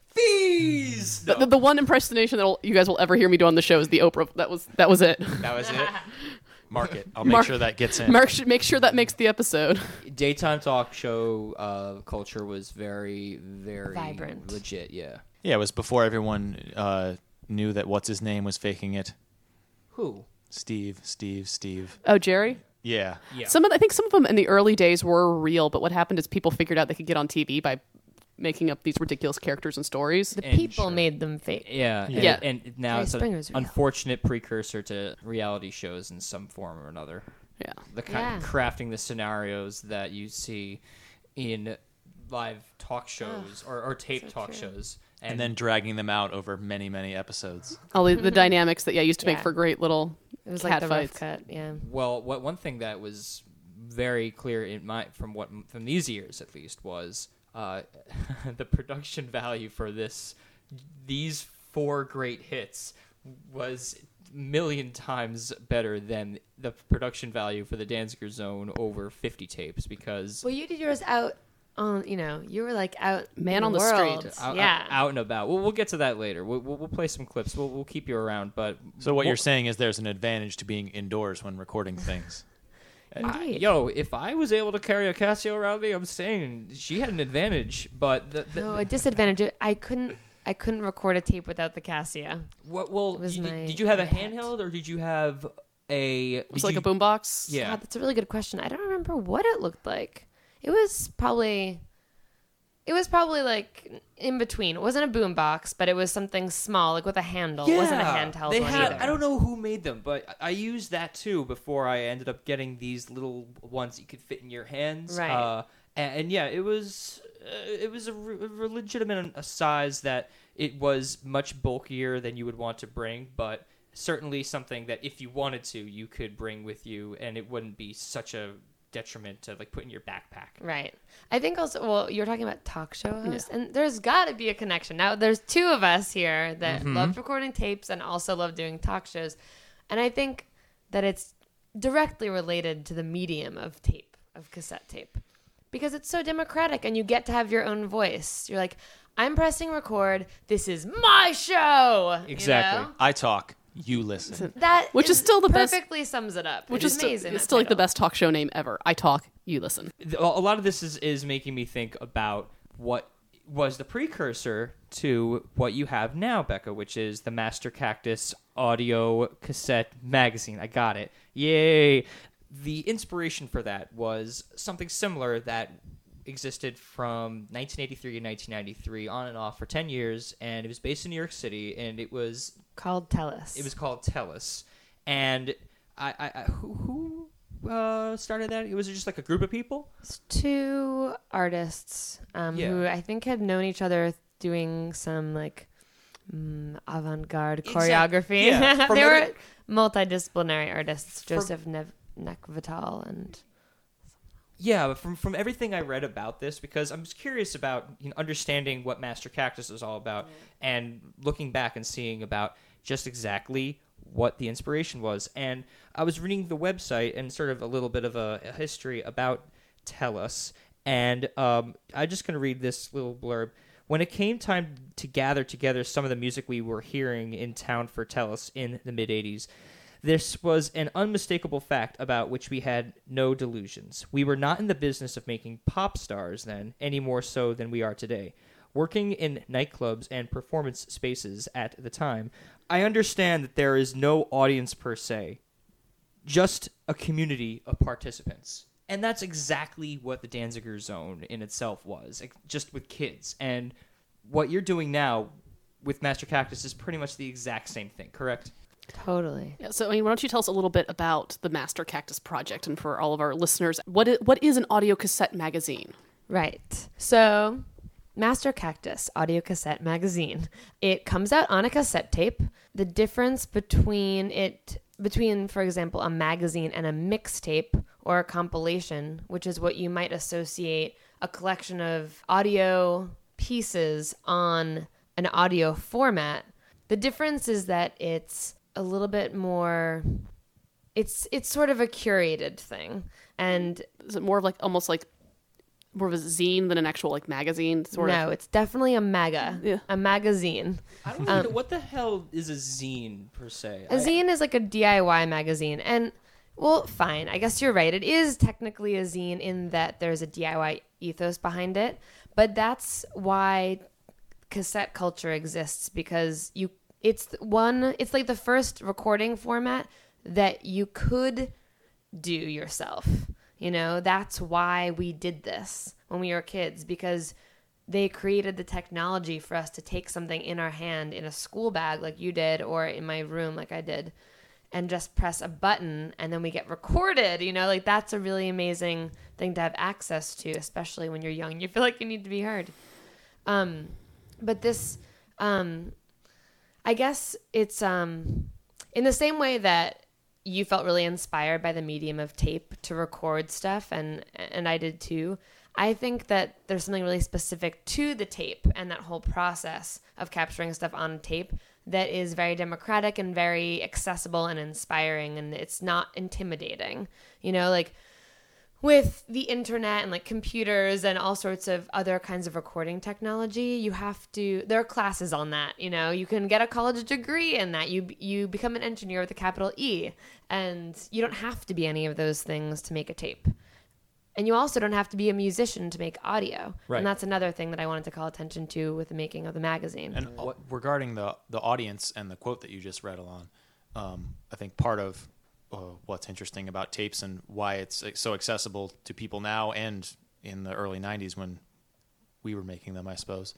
Fees. The, the, the one impersonation that you guys will ever hear me do on the show is the Oprah. That was that was it. That was it. [laughs] Mark it. I'll make Mark- sure that gets in. Mark should make sure that makes the episode. Daytime talk show uh, culture was very, very Vibrant. legit. Yeah. yeah, it was before everyone uh, knew that what's his name was faking it. Who? Steve, Steve, Steve. Oh, Jerry. Yeah. Yeah. Some of the, I think some of them in the early days were real, but what happened is people figured out they could get on TV by making up these ridiculous characters and stories. The And people sure. made them fake. Yeah, and- Yeah. and, now Jerry it's an real. unfortunate precursor to reality shows in some form or another. Yeah. The kind of Yeah. crafting the scenarios that you see in live talk shows or, or tape so talk true. shows, And then dragging them out over many, many episodes. All the, the [laughs] dynamics that yeah used to make for great little It was cat like the rough fights. cut. Yeah. Well, what one thing that was very clear in my from what from these years at least was uh, [laughs] the production value for this these four great hits was million times better than the production value for the Danziger Zone over 50 tapes because Well, you did yours out on. You know, you were like out Man in on the world. street. out, yeah. out, out and about. We'll, we'll get to that later. We'll, we'll, we'll play some clips. We'll, we'll keep you around. But So what we'll- you're saying is there's an advantage to being indoors when recording things. [laughs] I- uh, yo, if I was able to carry a Casio around me, I'm saying she had an advantage. But the, the, no, a disadvantage. I couldn't. I couldn't record a tape without the Casio. What? Well, It was did, my did you have a handheld or did you have a? It was like you- a boombox. Yeah. God, that's a really good question. I don't remember what it looked like. It was probably. It was probably like in between. It wasn't a boombox, but it was something small, like with a handle. It wasn't a handheld They one had. either. I don't know who made them, but I I used that too before I ended up getting these little ones that you could fit in your hands. Right. Uh, and, and yeah, it was. Uh, it was a, re- a legitimate a size that it was much bulkier than you would want to bring, but certainly something that if you wanted to, you could bring with you, and it wouldn't be such a detriment to like put in your backpack. Right. I think also, well, you're talking about talk show hosts, and there's got to be a connection. Now, there's two of us here that Mm-hmm. love recording tapes and also love doing talk shows. And I think that it's directly related to the medium of tape, of cassette tape, because it's so democratic and you get to have your own voice. You're like, I'm pressing record. This is my show. you Exactly. know? I talk, you listen. That Which is still the best- perfectly sums it up. Which it's is still, amazing. it's that still like the best talk show name ever. I talk, you listen. a lot of this is, is making me think about what was the precursor to what you have now, Becca, which is the Master Cactus audio cassette magazine. I got it. Yay. The inspiration for that was something similar that existed from 1983 to 1993 on and off for 10 years and it was based in New York City and it was called Tellus. it was called Tellus, and I, I, I who who uh, started that? It was just like a group of people. two artists um, who I think had known each other doing some like mm, avant-garde choreography. yeah, [laughs] they were multidisciplinary artists. From- Joseph Nev- Nechvatal and Yeah, but from from everything I read about this, because I'm just curious about you know, understanding what Master Cactus is all about, and looking back and seeing about just exactly what the inspiration was. And I was reading the website and sort of a little bit of a, a history about Tellus, and um, I'm just going to read this little blurb. When it came time to gather together some of the music we were hearing in town for Tellus in the mid 80s, this was an unmistakable fact about which we had no delusions. We were not in the business of making pop stars then, any more so than we are today. Working in nightclubs and performance spaces at the time, I understand that there is no audience per se, just a community of participants. And that's exactly what the Danziger Zone in itself was, just with kids. And what you're doing now with Master Cactus is pretty much the exact same thing, correct? Totally. Yeah, so I mean, why don't you tell us a little bit about the Master Cactus Project, and for all of our listeners, what is, what is an audio cassette magazine? Right. So, Master Cactus audio cassette magazine. It comes out on a cassette tape. The difference between it between for example a magazine and a mixtape or a compilation, which is what you might associate a collection of audio pieces on an audio format. The difference is that it's a little bit more it's it's sort of a curated thing. And Is it more of like almost like more of a zine than an actual like magazine? Sort of no, of. it's definitely a maga Yeah. a magazine. I don't even um, know what the hell is a zine per se. A I- zine is like a DIY magazine, and Well, fine. I guess you're right. It is technically a zine in that there's a DIY ethos behind it, but that's why cassette culture exists because you it's one it's like the first recording format that you could do yourself. You know, that's why we did this when we were kids because they created the technology for us to take something in our hand in a school bag like you did or in my room like I did and just press a button and then we get recorded you know? Like that's a really amazing thing to have access to especially when you're young. You feel like you need to be heard. Um but this um i guess it's um in the same way that you felt really inspired by the medium of tape to record stuff and and I did too I think that there's something really specific to the tape and that whole process of capturing stuff on tape that is very democratic and very accessible and inspiring and it's not intimidating. You know, like with the internet and like computers and all sorts of other kinds of recording technology, you have to there are classes on that, you know. You can get a college degree in that. You you become an engineer with a capital E and you don't have to be any of those things to make a tape. And you also don't have to be a musician to make audio. Right. And that's another thing that I wanted to call attention to with the making of the magazine. And uh, regarding the the audience and the quote that you just read, along um, I think part of uh, what's interesting about tapes and why it's uh, so accessible to people now and in the early '90s when we were making them, I suppose,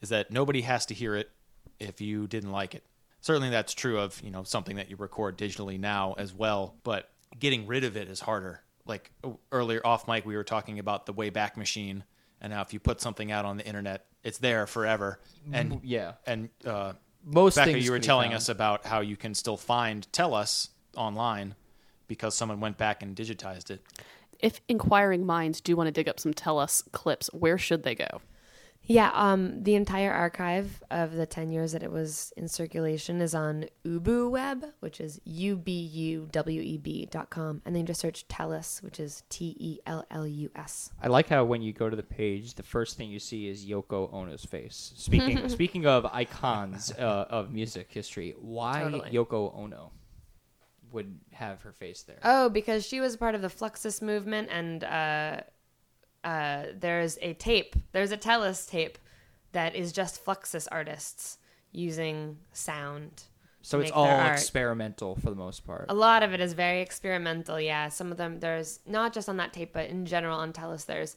is that nobody has to hear it if you didn't like it. Certainly, that's true of you know something that you record digitally now as well, but getting rid of it is harder. Like uh, earlier off mic, we were talking about the Wayback Machine, and how if you put something out on the internet, it's there forever. And yeah. and uh, Most Becca, things you were telling found. us about how you can still find Tellus online because someone went back and digitized it. If inquiring minds do want to dig up some Tellus clips, where should they go? Yeah, um, the entire archive of the 10 years that it was in circulation is on UbuWeb, which is U-B-U-W-E-B dot com. And then just search Tellus, which is T E L L U S. I like how when you go to the page, the first thing you see is Yoko Ono's face. Speaking [laughs] speaking of icons uh, of music history, why Totally. Yoko Ono would have her face there? Oh, because she was part of the Fluxus movement, and uh, uh, there's a tape, there's a Tellus tape that is just Fluxus artists using sound. so it's all experimental for the most part. A lot of it is very experimental, yeah. Some of them there's not just on that tape, but in general on Tellus there's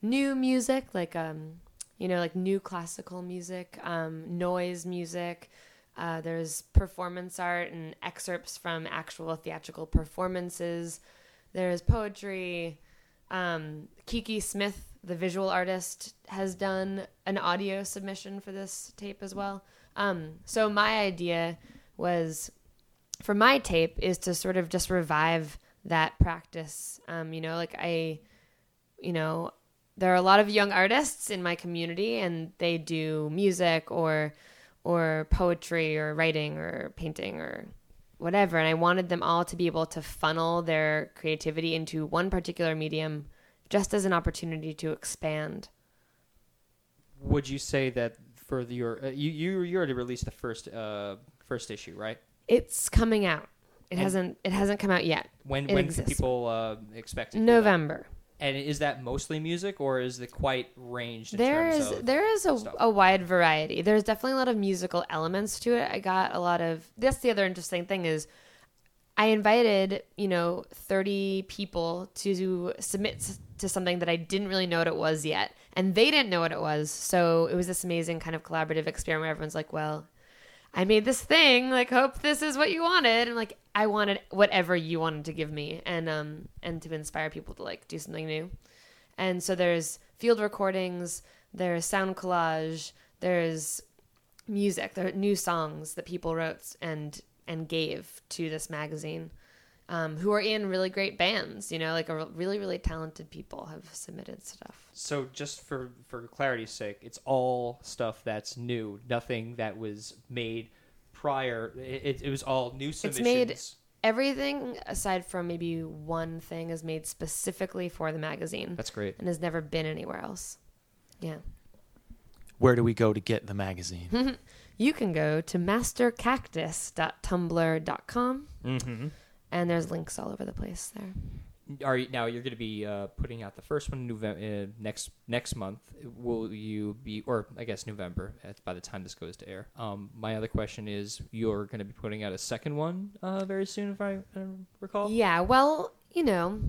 new music, like um, you know, like new classical music, um, noise music. Uh, there's performance art and excerpts from actual theatrical performances. There's poetry. Um, Kiki Smith, the visual artist, has done an audio submission for this tape as well. Um, so my idea was for my tape is to sort of just revive that practice. Um, you know, like I, you know, there are a lot of young artists in my community, and they do music or or poetry or writing or painting or whatever. And I wanted them all to be able to funnel their creativity into one particular medium, just as an opportunity to expand. Would you say that for the, your uh, you you you already released the first uh first issue, right? It's coming out. It And- hasn't. It hasn't come out yet. When It when exists. people uh, expect to hear that? November. And is that mostly music, or is it quite ranged in There terms is of there is a, stuff? a wide variety. There's definitely a lot of musical elements to it. I got a lot of that's the other interesting thing is I invited, you know, 30 people to submit to something that I didn't really know what it was yet. And they didn't know what it was. So it was this amazing kind of collaborative experiment where everyone's like, well, I made this thing. Like, hope this is what you wanted. And like, I wanted whatever you wanted to give me, and um, and to inspire people to like do something new. And so there's field recordings, there's sound collage, there's music, there are new songs that people wrote and and gave to this magazine. Um, who are in really great bands, you know, like a really, really talented people have submitted stuff. So just for for clarity's sake, it's all stuff that's new, nothing that was made prior. It, it, it was all new submissions. It's made- Everything aside from maybe one thing is made specifically for the magazine That's great. and has never been anywhere else. Yeah. Where do we go to get the magazine? [laughs] You can go to mastercactus.tumblr.com Mm-hmm. and there's links all over the place there. Are you, now you're going to be uh, putting out the first one in November, uh, next next month? Will you be, or I guess November by the time this goes to air? Um, my other question is, you're going to be putting out a second one uh, very soon, if I uh, recall. Yeah, well, you know,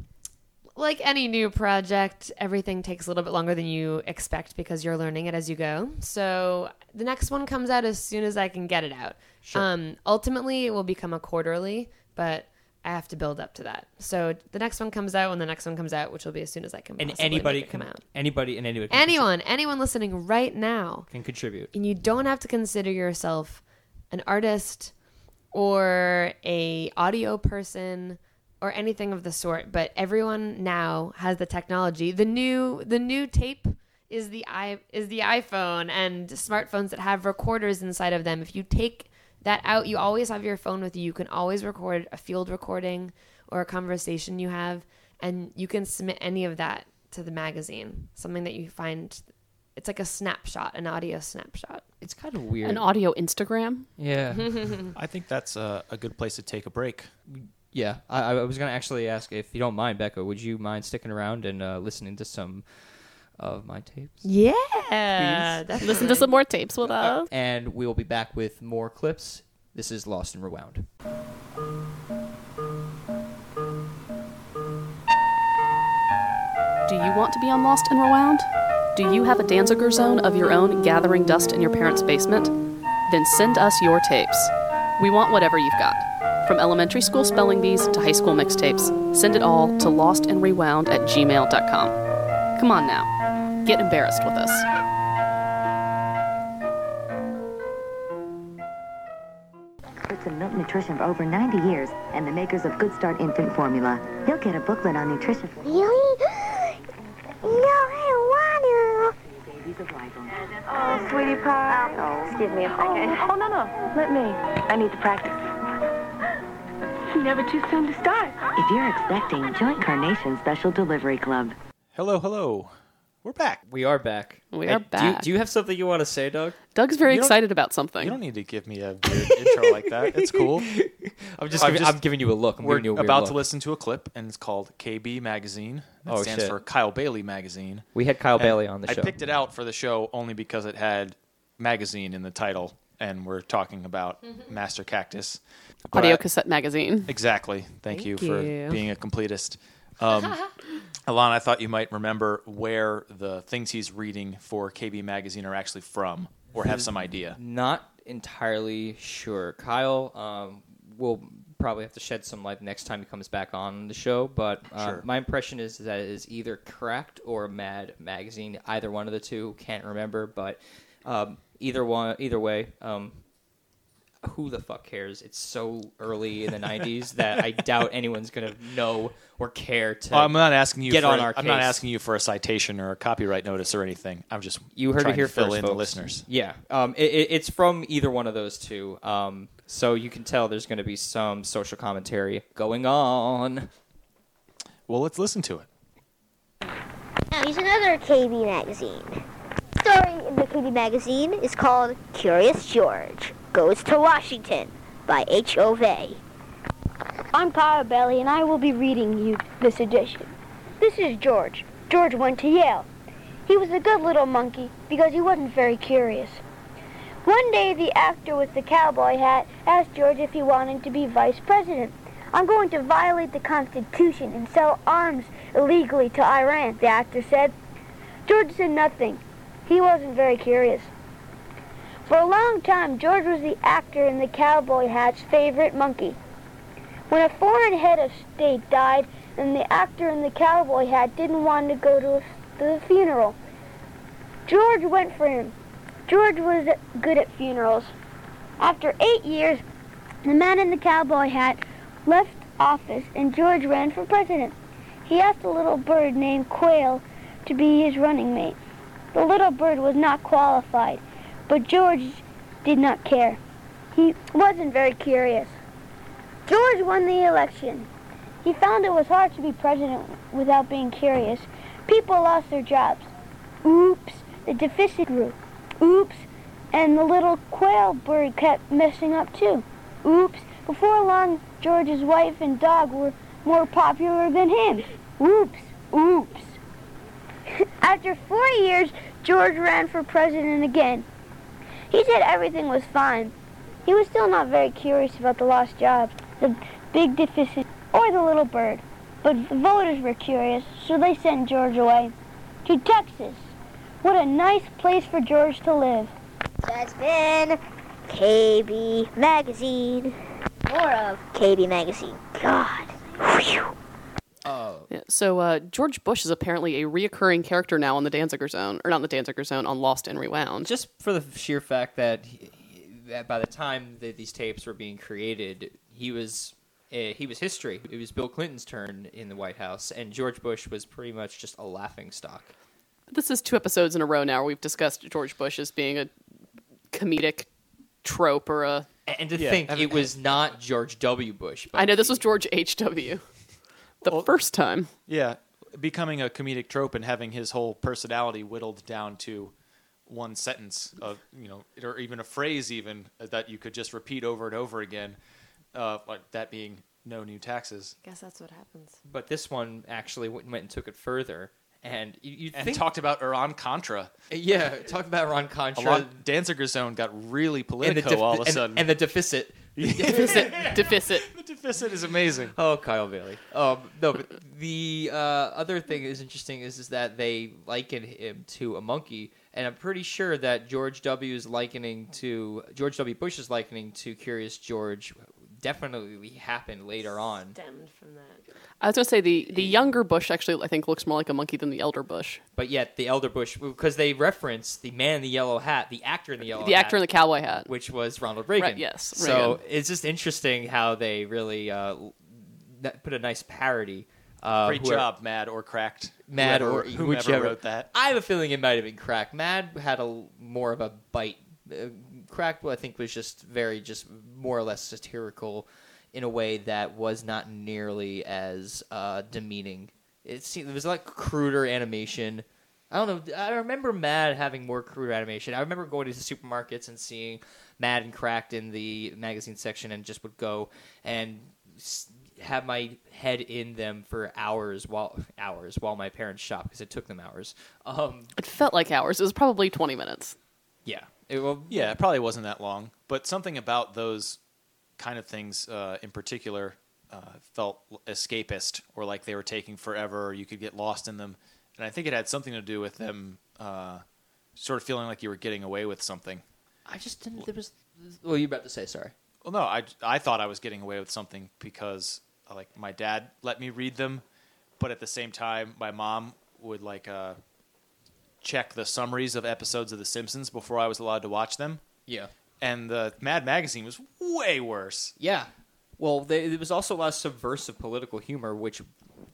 like any new project, everything takes a little bit longer than you expect because you're learning it as you go. So the next one comes out as soon as I can get it out. Um, ultimately, it will become a quarterly, but I have to build up to that. So the next one comes out when the next one comes out, which will be as soon as I can. And anybody can come out. anybody and anybody can Anyone, anyone listening right now, can contribute. and you don't have to consider yourself an artist or a audio person or anything of the sort but everyone now has the technology the new the new tape is the i is the iphone and smartphones that have recorders inside of them if you take that out you always have your phone with you you can always record a field recording or a conversation you have and you can submit any of that to the magazine something that you find it's like a snapshot an audio snapshot It's kind of weird. An audio Instagram. yeah, [laughs] I think that's a, a good place to take a break. yeah. I, I was going to actually ask if you don't mind, Becca. Would you mind sticking around and uh, listening to some of my tapes? Yeah. That's Listen to some more tapes with uh, us. and we will be back with more clips. This is Lost and Rewound. Do you want to be on Lost and Rewound? Do you have a Danziger zone of your own gathering dust in your parents' basement? Then send us your tapes. We want whatever you've got. From elementary school spelling bees to high school mixtapes, send it all to lostandrewound at gmail.com. Come on now, get embarrassed with us. experts in milk nutrition for over 90 years and the makers of Good Start Infant Formula. You'll get a booklet on nutrition for Really? [gasps] No, I don't want babies of rival. Oh, sweetie pie. Oh, excuse me a oh, second. Oh, no, no. Let me. I need to practice. Never too soon to start. If you're expecting, join Carnation Special Delivery Club. Hello, hello. We're back. We are back. We Hey, are Do you, back. do you have something you want to say, Doug? Doug's very You don't- excited about something. You don't need to give me a weird intro like that. It's cool. [laughs] I'm just, I'm giving, just- I'm giving you a look. I'm We're giving you a weird about look. to listen to a clip, and it's called KB Magazine. That Oh, stands shit. for Kyle Bailey Magazine. We had Kyle And Bailey on the show. I picked it out for the show only because it had magazine in the title, and we're talking about mm-hmm. Master Cactus. But Audio I- cassette magazine. Exactly. Thank, you, Thank for you. being a completist. Um, [laughs] Alana, I thought you might remember where the things he's reading for KB Magazine are actually from, or have some idea. Not entirely sure. Kyle um, will probably have to shed some light next time he comes back on the show, but uh, Sure. my impression is that it is either Cracked or Mad Magazine. Either one of the two, can't remember, but um, either one, either way. Um, who the fuck cares? It's so early in the '90s that I doubt anyone's gonna know or care to. I'm not asking you. Get for, on our I'm not asking you for a citation or a copyright notice or anything. I'm just You heard trying it here to fill first, in the listeners. Yeah, um, it, it, it's from either one of those two. Um, so you can tell there's going to be some social commentary going on. Well, let's listen to it. Now here's another KB magazine. Story in the KB magazine is called Curious George Goes to Washington by H. Ovey. I'm Kyle Bailey, and I will be reading you this edition. This is George. George went to Yale. He was a good little monkey because he wasn't very curious. One day, the actor with the cowboy hat asked George if he wanted to be vice president. I'm going to violate the Constitution and sell arms illegally to Iran, the actor said. George said nothing. He wasn't very curious. For a long time, George was the actor in the cowboy hat's favorite monkey. When a foreign head of state died and the actor in the cowboy hat didn't want to go to the funeral, George went for him. George was good at funerals. After eight years, the man in the cowboy hat left office and George ran for president. He asked a little bird named Quail to be his running mate. The little bird was not qualified, but George did not care. He wasn't very curious. George won the election. He found it was hard to be president without being curious. People lost their jobs. Oops, the deficit grew. Oops, and the little quail bird kept messing up too. Oops, before long, George's wife and dog were more popular than him. Oops, oops. [laughs] After four years, George ran for president again. He said everything was fine. He was still not very curious about the lost job, the big deficit, or the little bird. But the voters were curious, so they sent George away to Texas. What a nice place for George to live. That's been KB Magazine. More of KB Magazine. God. Whew. Yeah, so uh, George Bush is apparently a reoccurring character now on the Danziger Zone, or not the Danziger Zone, on Lost and Rewound. just for the sheer fact that, he, that by the time that these tapes were being created, he was uh, he was history. It was Bill Clinton's turn in the White House, and George Bush was pretty much just a laughing stock. This is two episodes in a row now where we've discussed George Bush as being a comedic trope or a. And, and to Yeah, think I it was not George W. Bush. I know this was George H.W. The Well- first time. Yeah, becoming a comedic trope and having his whole personality whittled down to one sentence of you know, or even a phrase even that you could just repeat over and over again, uh, like that being no new taxes, I Guess that's what happens. But this one actually went went and took it further. And you, you and think, talked about Iran Contra. yeah, talk about Ron A Contra lot, Danziger Zone got really political def- all of a and- sudden. and the deficit. [laughs] Deficit. Deficit. the deficit is amazing. Oh, Kyle Bailey. Um, no, but the uh, other thing is interesting is, is that they liken him to a monkey, and I'm pretty sure that George W. is likening to George W. Bush is likening to Curious George. Definitely happened later on, Stemmed from that. I was going to say the, the younger Bush actually, I think, looks more like a monkey than the elder Bush. but yet the elder Bush because they reference the man in the yellow hat, the actor in the yellow the hat, actor in the cowboy hat. which was Ronald Reagan. Right, yes, So it's just interesting how they really uh, put a nice parody. Uh, Great whoever- job, Mad or Cracked. Mad whoever, or whomever whichever. wrote that. I have a feeling it might have been Cracked. Mad had a more of a bite. Uh, Crack, I think, was just very, just more or less satirical in a way that was not nearly as uh, demeaning. It seemed it was like cruder animation. I don't know. I remember Mad having more crude animation. I remember going to the supermarkets and seeing Mad and Cracked in the magazine section, and just would go and have my head in them for hours while hours while my parents shop because it took them hours. Um, It felt like hours. It was probably 20 minutes. yeah, it, well, Yeah, it probably wasn't that long, but something about those kind of things uh, in particular uh, felt escapist or like they were taking forever or you could get lost in them. And I think it had something to do with them uh, sort of feeling like you were getting away with something. I just didn't. There was. Well, you about to say sorry. Well, no, I, I thought I was getting away with something because uh, like my dad let me read them, but at the same time, my mom would like uh, check the summaries of episodes of The Simpsons before I was allowed to watch them. Yeah. And the Mad Magazine was way worse. Yeah. Well, they, there was also a lot of subversive political humor, which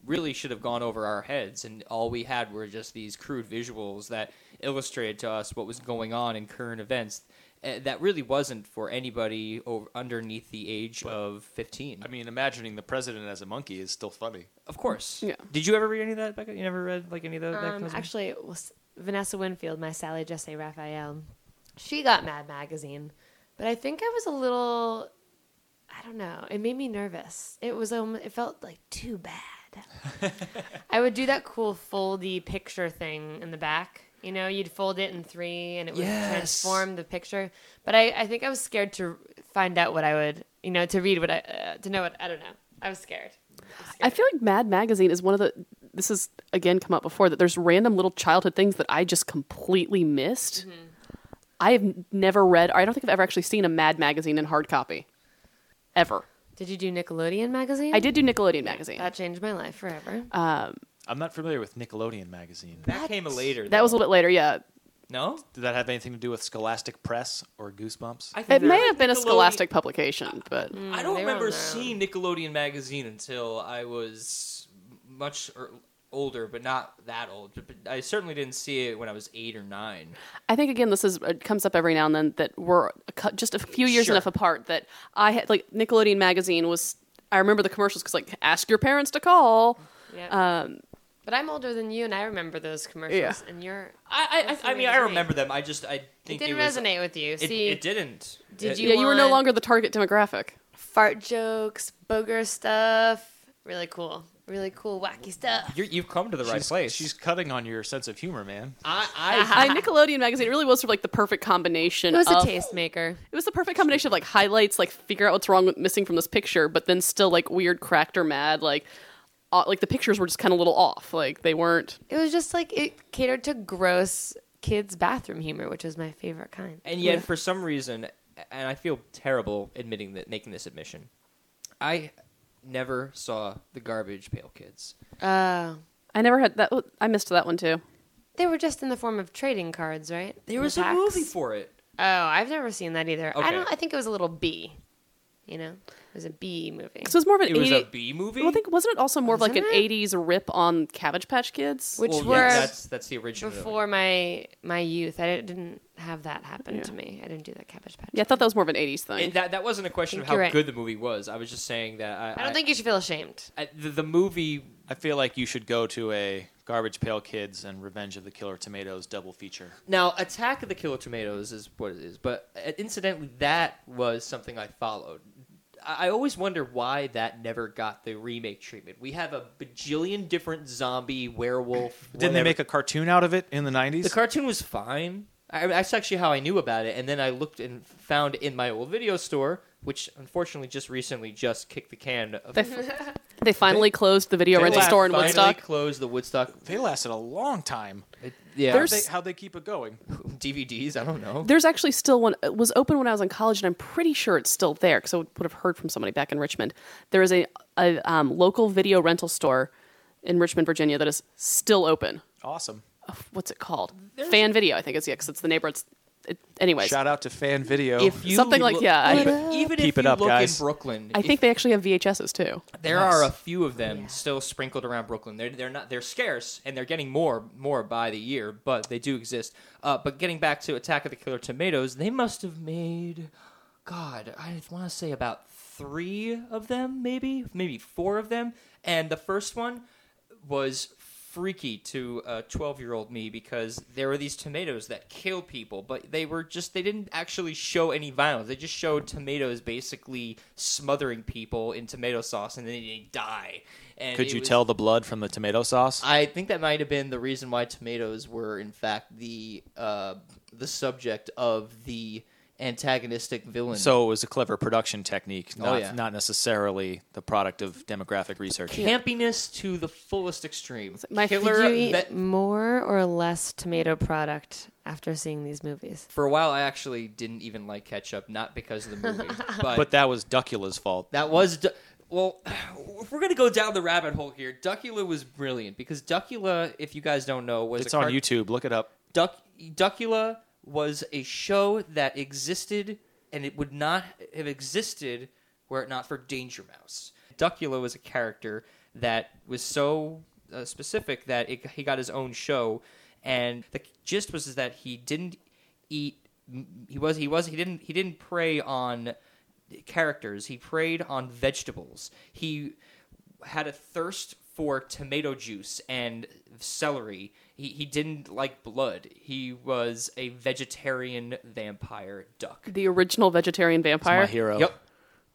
really should have gone over our heads, and all we had were just these crude visuals that illustrated to us what was going on in current events. Uh, that really wasn't for anybody over, underneath the age of 15. I mean, imagining the president as a monkey is still funny. of course. Yeah. Did you ever read any of that, Becca? You never read like any of that? that Um, kind of stuff? actually, it was Vanessa Winfield, my Sally Jessy Raphael. She got Mad Magazine, but I think I was a little. I don't know. It made me nervous. It was um. It felt like too bad. [laughs] I would do that cool foldy picture thing in the back. You know, you'd fold it in three, and it would Yes. transform the picture. But I, I think I was scared to find out what I would, you know, to read what I, uh, to know what I don't know. I was scared. I feel like Mad Magazine is one of the. This has again come up before that there's random little childhood things that I just completely missed. I have never read. Or I don't think I've ever actually seen a Mad Magazine in hard copy, ever. Did you do Nickelodeon magazine? I did do Nickelodeon magazine. That changed my life forever. Um, I'm not familiar with Nickelodeon magazine. that came later. that was a little bit later. Yeah, no. Did that have anything to do with Scholastic Press or Goosebumps? I it may have been a Scholastic publication, but I don't remember seeing Nickelodeon magazine until I was much older, but not that old. But- but I certainly didn't see it when I was eight or nine. I think again this is it comes up every now and then that we're just a few years Sure. enough apart that I had like Nickelodeon magazine was. I remember the commercials because like ask your parents to call. Yeah. Um, but I'm older than you, and I remember those commercials. Yeah. And you're. I I, I mean I remember them. I just I It think didn't was, resonate with you. See, it didn't. Did It- you yeah, you were no longer the target demographic. fart jokes, booger stuff. Really cool. Really cool, wacky stuff. You're, you've come to the right she's, place. She's cutting on your sense of humor, man. I, I, [laughs] I Nickelodeon magazine it really was sort of like the perfect combination. It was a tastemaker. It was the perfect combination of like highlights, like figure out what's wrong with missing from this picture, but then still like weird, cracked or mad, like uh, like the pictures were just kind of a little off. Like they weren't. It was just like it catered to gross kids' bathroom humor, which was my favorite kind. And yet, for some reason, and I feel terrible admitting that, making this admission, I never saw the Garbage Pail Kids. Oh. I never had that. I missed that one too. They were just in the form of trading cards, right? There was In a packs? movie for it. Oh, I've never seen that either. I Okay. don't. I think it was a little B. You know, it was a B movie, So it was more of an It was 80 a B movie. Well, I think wasn't it also more of like an it? '80s rip on Cabbage Patch Kids? which Well, were yeah, that's that's the original. before my my youth. I didn't have that happen Yeah. to me. I didn't do that Cabbage Patch. yeah, I thought that was more of an '80s thing. And that that wasn't a question of how right. good the movie was. I was just saying that I, I don't think you should feel ashamed. I, the, the movie. I feel like you should go to a Garbage Pail Kids and Revenge of the Killer Tomatoes double feature. Now, Attack of the Killer Tomatoes is what it is, but uh, incidentally, that was something I followed. I I always wonder why that never got the remake treatment. We have a bajillion different zombie, werewolf. [clears throat] Didn't they make a cartoon out of it in the 90s? The cartoon was fine. I, that's actually how I knew about it, and then I looked and found in my old video store, which unfortunately just recently just kicked the can. Of, They, [laughs] they finally closed the video rental store in finally Woodstock. closed the Woodstock. they lasted a long time. It, yeah, How'd There's- they, how'd they keep it going? DVDs. I don't know. There's actually still one. It was open when I was in college, and I'm pretty sure it's still there because I would have heard from somebody back in Richmond. There is a, a um, local video rental store in Richmond, Virginia, that is still open. Awesome. What's it called? Fan Video, I think it's yeah, because it's the neighborhood. It, anyways, Shout out to Fan Video. If you Something like- look- yeah, I- even, even Keep if it you up, look guys. in Brooklyn, I if- think they actually have VHSs too. There Nice. are a few of them still sprinkled around Brooklyn. They're they're not they're scarce and they're getting more more by the year, but they do exist. Uh, but getting back to Attack of the Killer Tomatoes, they must have made, God, I want to say about three of them, maybe maybe four of them, and the first one was freaky to a 12 year old me because there were these tomatoes that kill people but they were just they didn't actually show any violence they just showed tomatoes basically smothering people in tomato sauce and then they die and Could you was- tell the blood from the tomato sauce? I think that might have been the reason why tomatoes were, in fact, the uh, the subject of the antagonistic villain. so it was a clever production technique, Oh, not, yeah. not necessarily the product of demographic research. campiness to the fullest extreme. My- did Killer. Did you eat that- more or less tomato product after seeing these movies? for a while, I actually didn't even like ketchup, not because of the movie, [laughs] but, But that was Duckula's fault. that was. Du- well, [sighs] if we're gonna go down the rabbit hole here, Duckula was brilliant because Duckula, if you guys don't know, was It's a on cart- YouTube. Look it up. Duck Duckula was a show that existed and it would not have existed were it not for Danger Mouse. Duckula was a character that was so uh, specific that it, he got his own show, and the gist was is that he didn't eat. He was he was he didn't he didn't prey on characters. He preyed on vegetables. He had a thirst for tomato juice and celery. He, he didn't like blood. He was a vegetarian vampire duck. The original vegetarian vampire, My vampire. hero. Yep.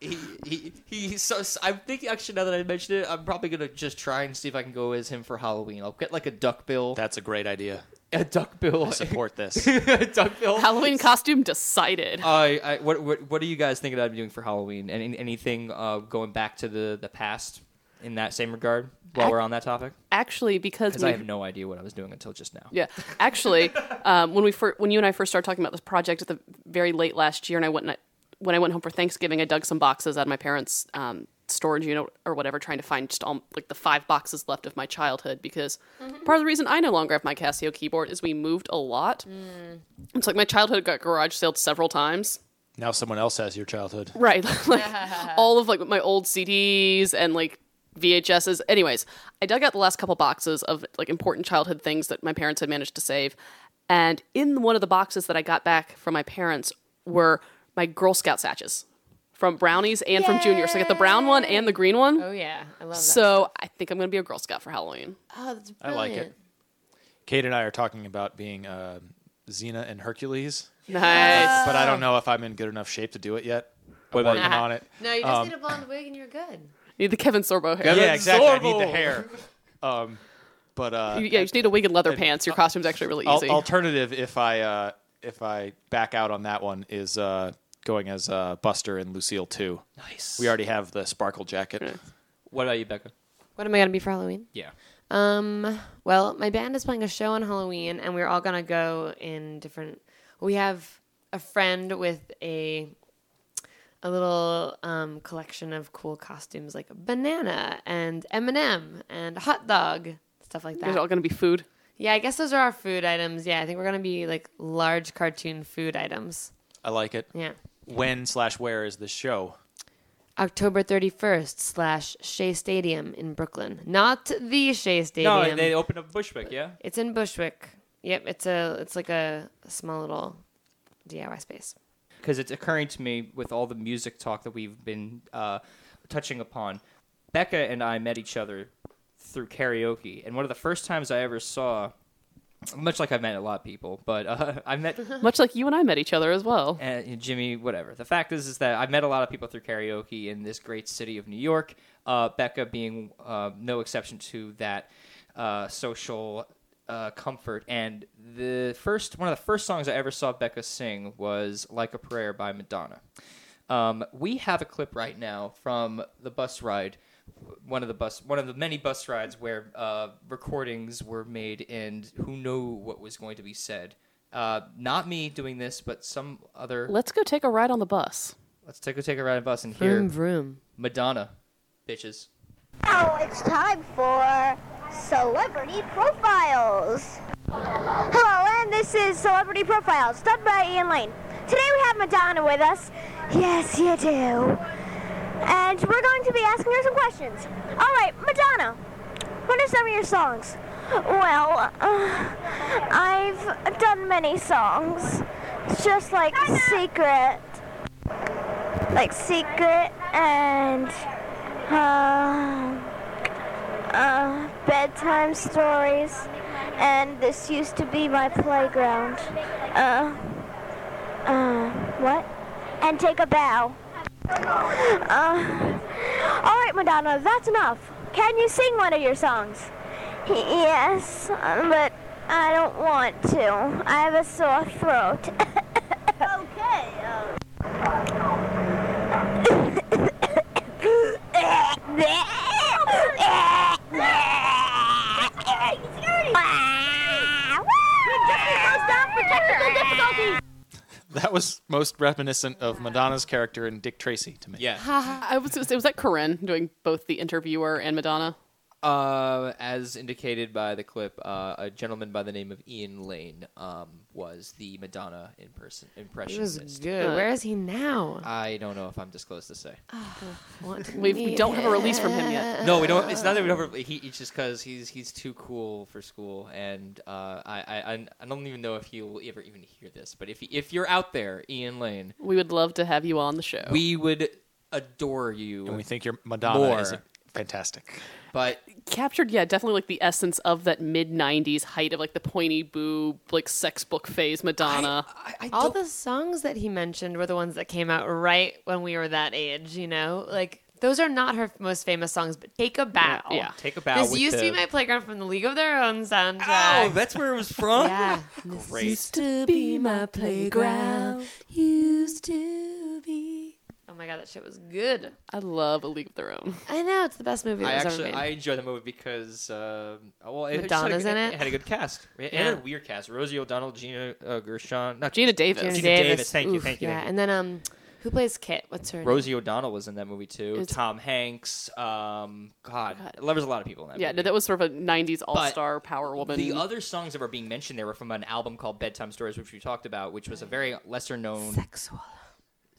He, he, he, so, so I think actually now that I mentioned it, I'm probably gonna just try and see if I can go as him for Halloween. I'll get like a duck bill, That's a great idea. a duck bill, I support [laughs] this. a duck bill. Halloween costume decided. I, I, what, what, what are you guys thinking of doing for Halloween? Any, anything uh, going back to the, the past in that same regard? While Ac- we're on that topic, Actually, because because I have no idea what I was doing until just now. Yeah, actually, [laughs] um, when we fir- when you and I first started talking about this project at the very late last year, and I went and I, when I went home for Thanksgiving, I dug some boxes out of my parents' um, storage unit or whatever, trying to find just all, like the five boxes left of my childhood. Because part of the reason I no longer have my Casio keyboard is we moved a lot. It's like my childhood got garage saled several times. now someone else has your childhood. Right. [laughs] like [laughs] all of like my old CDs and like VHSs. Anyways, I dug out the last couple boxes of like important childhood things that my parents had managed to save. And in one of the boxes that I got back from my parents were my Girl Scout satches from brownies and from junior. So I got the brown one and the green one. Oh yeah, I love that. so I think I'm going to be a Girl Scout for Halloween. oh, that's brilliant. I like it. Kate and I are talking about being uh, Xena and Hercules, Nice. but I don't know if I'm in good enough shape to do it yet. What about working you? on it. No, you just Um, need a blonde wig and you're good. You need the Kevin Sorbo hair. yeah, exactly. I need the hair. Um, but uh, You- yeah, you just need a wig and leather pants. Your costume's actually really al- easy. alternative if I uh, if I back out on that one is uh, going as uh, Buster and Lucille too. Nice. We already have the sparkle jacket. What about you, Becca? What am I gonna be for Halloween? Yeah. Um, well, my band is playing a show on Halloween, and we're all gonna go in different. We have a friend with a a little um, collection of cool costumes, like a banana and M&M and a hot dog, stuff like There's that. all going to be food. yeah, I guess those are our food items. Yeah, I think we're gonna be like large cartoon food items. I like it. Yeah. When slash where is the show? October 31st slash Shea Stadium in Brooklyn. Not the Shea Stadium. No, they opened up Bushwick. Yeah. It's in Bushwick. Yep, it's a it's like a, a small little DIY space. Because it's occurring to me with all the music talk that we've been uh, touching upon. Becca and I met each other through karaoke, and one of the first times I ever saw, much like I've met a lot of people, but uh, [laughs] I met [laughs] Much like you and I met each other as well. uh, Jimmy, whatever. The fact is, is that I've met a lot of people through karaoke in this great city of New York. Uh, Becca being uh, no exception to that uh, social uh, comfort. And the first, one of the first songs I ever saw Becca sing was "Like a Prayer" by Madonna. Um, we have a clip right now from the bus ride. One of the bus, one of the many bus rides where uh, recordings were made, and who knew what was going to be said. Uh, not me doing this, but some other. Let's go take a ride on the bus. Let's take a take a ride on the bus and hear Vroom vroom. Madonna, bitches. Now it's time for Celebrity Profiles. Hello, and this is Celebrity Profiles, done by Ian Lane. Today we have Madonna with us. Yes, you do. And we're going to be asking her some questions. All right, Madonna, what are some of your songs? Well, uh, I've done many songs. Just like Secret. Like Secret and uh, uh, bedtime stories, and this used to be my playground. Uh, uh, what? And take a bow. Uh, all right, Madonna, that's enough. Can you sing one of your songs? Yes, uh, but I don't want to. I have a sore throat. okay. [laughs] [laughs] [laughs] That was most reminiscent of Madonna's character in Dick Tracy to me. Yeah. I was gonna say, was that Corinne doing both the interviewer and Madonna? Uh, as indicated by the clip, uh, a gentleman by the name of Ian Lane um, was the Madonna in person impression. He was impressionist. good. Where is he now? I don't know if I'm disclosed to say. [laughs] Want We've, we don't have a release from him him. yet. [laughs] No, we don't. It's not that we don't. He, it's just because he's he's too cool for school, and uh, I, I I don't even know if he will ever even hear this. But if he, if you're out there, Ian Lane, We would love to have you on the show. we would adore you. And we think your Madonna More. is fantastic. but captured, yeah, definitely like the essence of that mid '90s height of like the pointy boob, like sex book phase Madonna. I, I All the songs that he mentioned were the ones that came out right when we were that age, you know? Like, those are not her most famous songs, but Take a Bow. Yeah. take a bow. This used the, to be my playground from the League of Their Own soundtrack. Oh, that's where it was from. [laughs] yeah. Great. to be my playground. Used to be. That shit was good. I love A League of Their Own. I know it's the best movie I that was actually ever I enjoy the movie because uh, well, it just Madonna's had a, in it? It had a good cast and Yeah. a weird cast. Rosie O'Donnell, Gina uh, Gershon, not Geena Davis. Gina Geena Davis, thank you, thank you, Yeah, thank you. and then um, who plays Kit? What's her name? Rosie O'Donnell was in that movie too. It's- Tom Hanks. Um, God, there was a lot of people in that. Yeah, movie. no, that was sort of a '90s all-star power woman. The other songs that were being mentioned there were from an album called Bedtime Stories, which we talked about, which was a very lesser known. Sexual.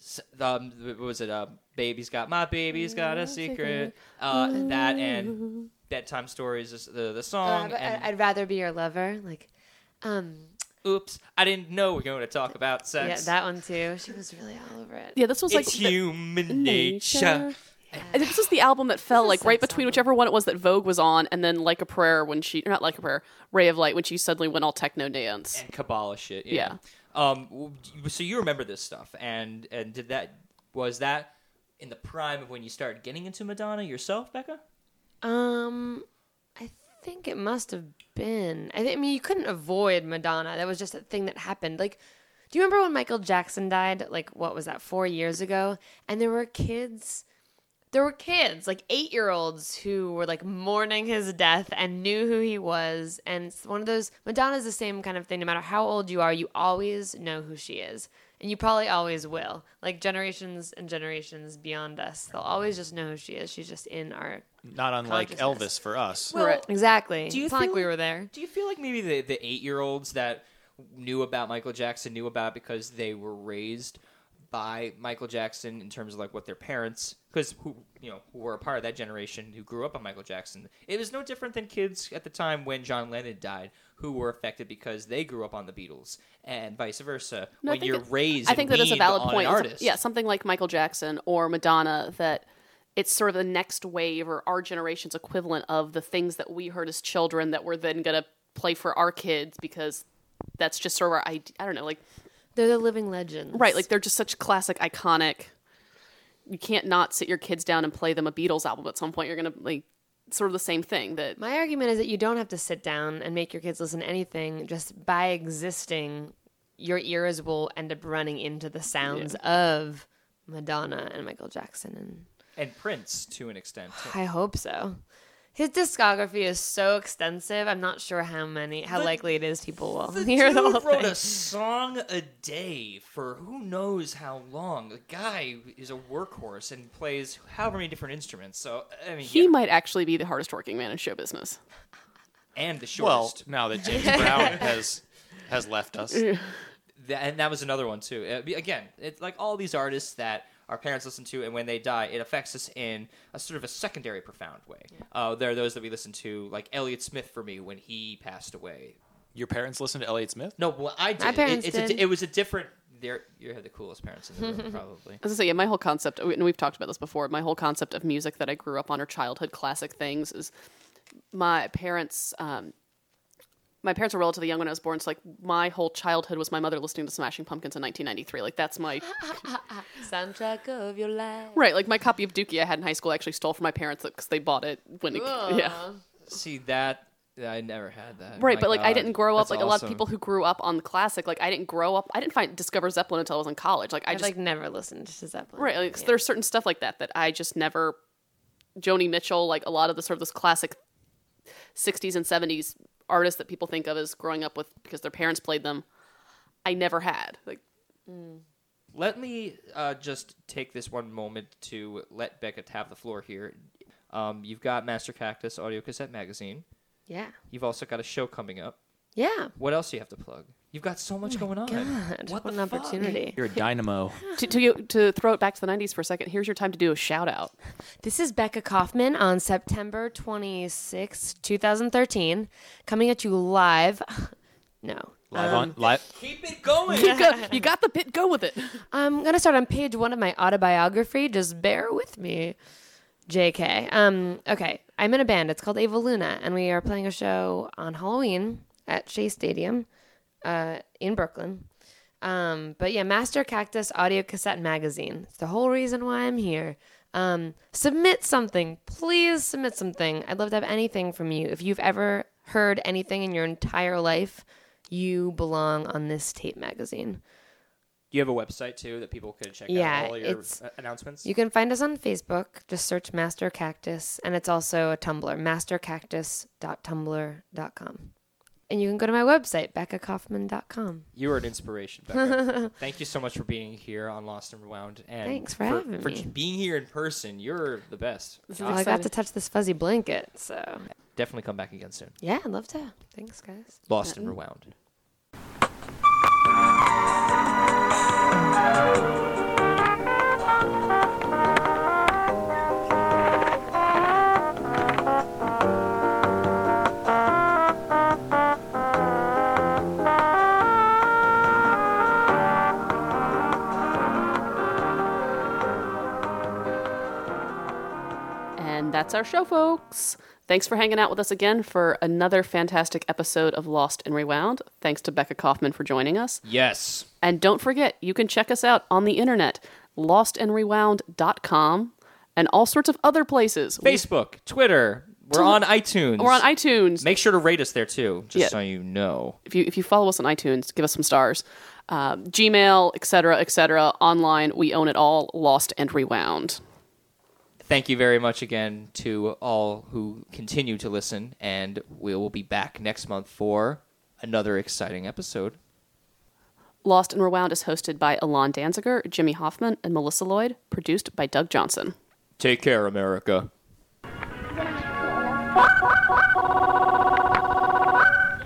S- Um, what was it? Uh, Baby's got my baby's got a secret. Uh, that and Bedtime Stories is the the song. Uh, and I- I'd rather be your lover. Like, um, Oops, I didn't know we are going to talk about sex yeah, that one too. She was really all over it. yeah, this was like it's the- human nature. And this was the album that fell like right between whichever one it was that Vogue was on, and then Like a Prayer when she, not Like a Prayer, Ray of Light when she suddenly went all techno dance. and Kabbalah shit. Yeah. Um. So you remember this stuff, and and did that Was that in the prime of when you started getting into Madonna yourself, Becca? Um, I think it must have been. I, thi- I mean, you couldn't avoid Madonna. That was just a thing that happened. Like, do you remember when Michael Jackson died? Like, what was that? Four years ago, and there were kids. There were kids, like eight year olds, who were like mourning his death and knew who he was. And it's one of those Madonna's the same kind of thing. No matter how old you are, you always know who she is. And you probably always will. Like generations and generations beyond us, they'll always just know who she is. She's just in our Not unlike Elvis for us. Well, Exactly. Do you it's not like we were there. Do you feel like maybe the, the eight year olds that knew about Michael Jackson knew about because they were raised by Michael Jackson in terms of like what their parents, because who you know who were a part of that generation who grew up on Michael Jackson. It was no different than kids at the time when John Lennon died, who were affected because they grew up on the Beatles, and vice versa. No, when you're raised, I think that and a valid point. Artist. Yeah, something like Michael Jackson or Madonna that it's sort of the next wave or our generation's equivalent of the things that we heard as children that we're then going to play for our kids because that's just sort of our idea. I don't know, like They're the living legends. right, like they're just such classic, iconic. You can't not sit your kids down and play them a Beatles album at some point. You're going to like sort of the same thing that my argument is that you don't have to sit down and make your kids listen to anything. Just by existing, your ears will end up running into the sounds of Madonna and Michael Jackson, and and Prince to an extent. too. I hope so. His discography is so extensive. I'm not sure how many, how likely it is people will The hear the dude whole wrote thing. a song a day for who knows how long. The guy is a workhorse and plays however many different instruments. So I mean, he yeah. might actually be the hardest working man in show business. and the shortest. Well, shortest. now that James [laughs] Brown has has left us, and that was another one too. Uh, again, it's like all these artists that our parents listen to, and when they die, it affects us in a sort of a secondary, profound way. Uh, there are those that we listen to, like Elliott Smith for me when he passed away. your parents listened to Elliott Smith. No, well, I did. My It- parents it's A, did. it was a different. They're, you had the coolest parents in the room, [laughs] probably. As I say, yeah, my whole concept, and we've talked about this before, my whole concept of music that I grew up on or childhood classic things is my parents, um, my parents were relatively young when I was born. So like my whole childhood was my mother listening to Smashing Pumpkins in 1993. Like that's my, [laughs] Soundtrack of your life. right. Like my copy of Dookie I had in high school I actually stole from my parents because they bought it when it, yeah. See that I never had that. Right, My but like I didn't grow up that's like a lot of people who grew up on the classic. Like I didn't grow up. I didn't find discover Zeppelin until I was in college. Like I I've just like never listened to Zeppelin. Right. Like, Yeah. There's certain stuff like that that I just never. Joni Mitchell, like a lot of the sort of this classic 60s and 70s artists that people think of as growing up with because their parents played them, I never had. Like, Let me uh, just take this one moment to let Becca have the floor here. Um, you've got Master Cactus Audio Cassette Magazine. Yeah. You've also got a show coming up. Yeah. What else do you have to plug? You've got so much going on. Oh God, What what, an fuck? opportunity. You're a dynamo. [laughs] to, to, to throw it back to the 90s for a second, here's your time to do a shout out. This is Becca Kaufman on September 26, 2013, coming at you live. [laughs] No. Live Um, on live. Keep it going. You got, you got the bit, go with it. [laughs] I'm going to start on page one of my autobiography. Just bear with me. JK. Um, okay. I'm in a band. It's called Ava Luna, and we are playing a show on Halloween at Shea Stadium uh, in Brooklyn. Um, but yeah, Master Cactus Audio Cassette Magazine. It's the whole reason why I'm here. Um, submit something. Please submit something. I'd love to have anything from you. If you've ever heard anything in your entire life, you belong on this tape magazine. You have a website too that people could check Yeah, out all your it's- uh, announcements? You can find us on Facebook. Just search Master Cactus, and it's also a Tumblr, mastercactus.tumblr.com. And you can go to my website, beccakaufman.com. You are an inspiration, Becca. [laughs] Thank you so much for being here on Lost and Rewound. And Thanks for having for me. being here in person. You're the best. Well, I got to touch this fuzzy blanket, so Definitely come back again soon. yeah, I'd love to. Thanks, guys. Lost and Rewound. That's our show, folks. Thanks for hanging out with us again for another fantastic episode of Lost and Rewound. Thanks to Becca Kaufman for joining us. Yes. And don't forget, you can check us out on the internet. lostandrewound.com, and all sorts of other places. Facebook, Twitter. We're on iTunes. We're on iTunes. Make sure to rate us there too, just Yeah. so you know. if you if you follow us on iTunes, give us some stars. Um, Gmail, etc., cetera, etc. Cetera, online, we own it all. Lost and Rewound. Thank you very much again to all who continue to listen, and we will be back next month for another exciting episode. Lost and Rewound is hosted by Alon Danziger, Jimmy Hoffman, and Melissa Lloyd. Produced by Doug Johnson. Take care, America.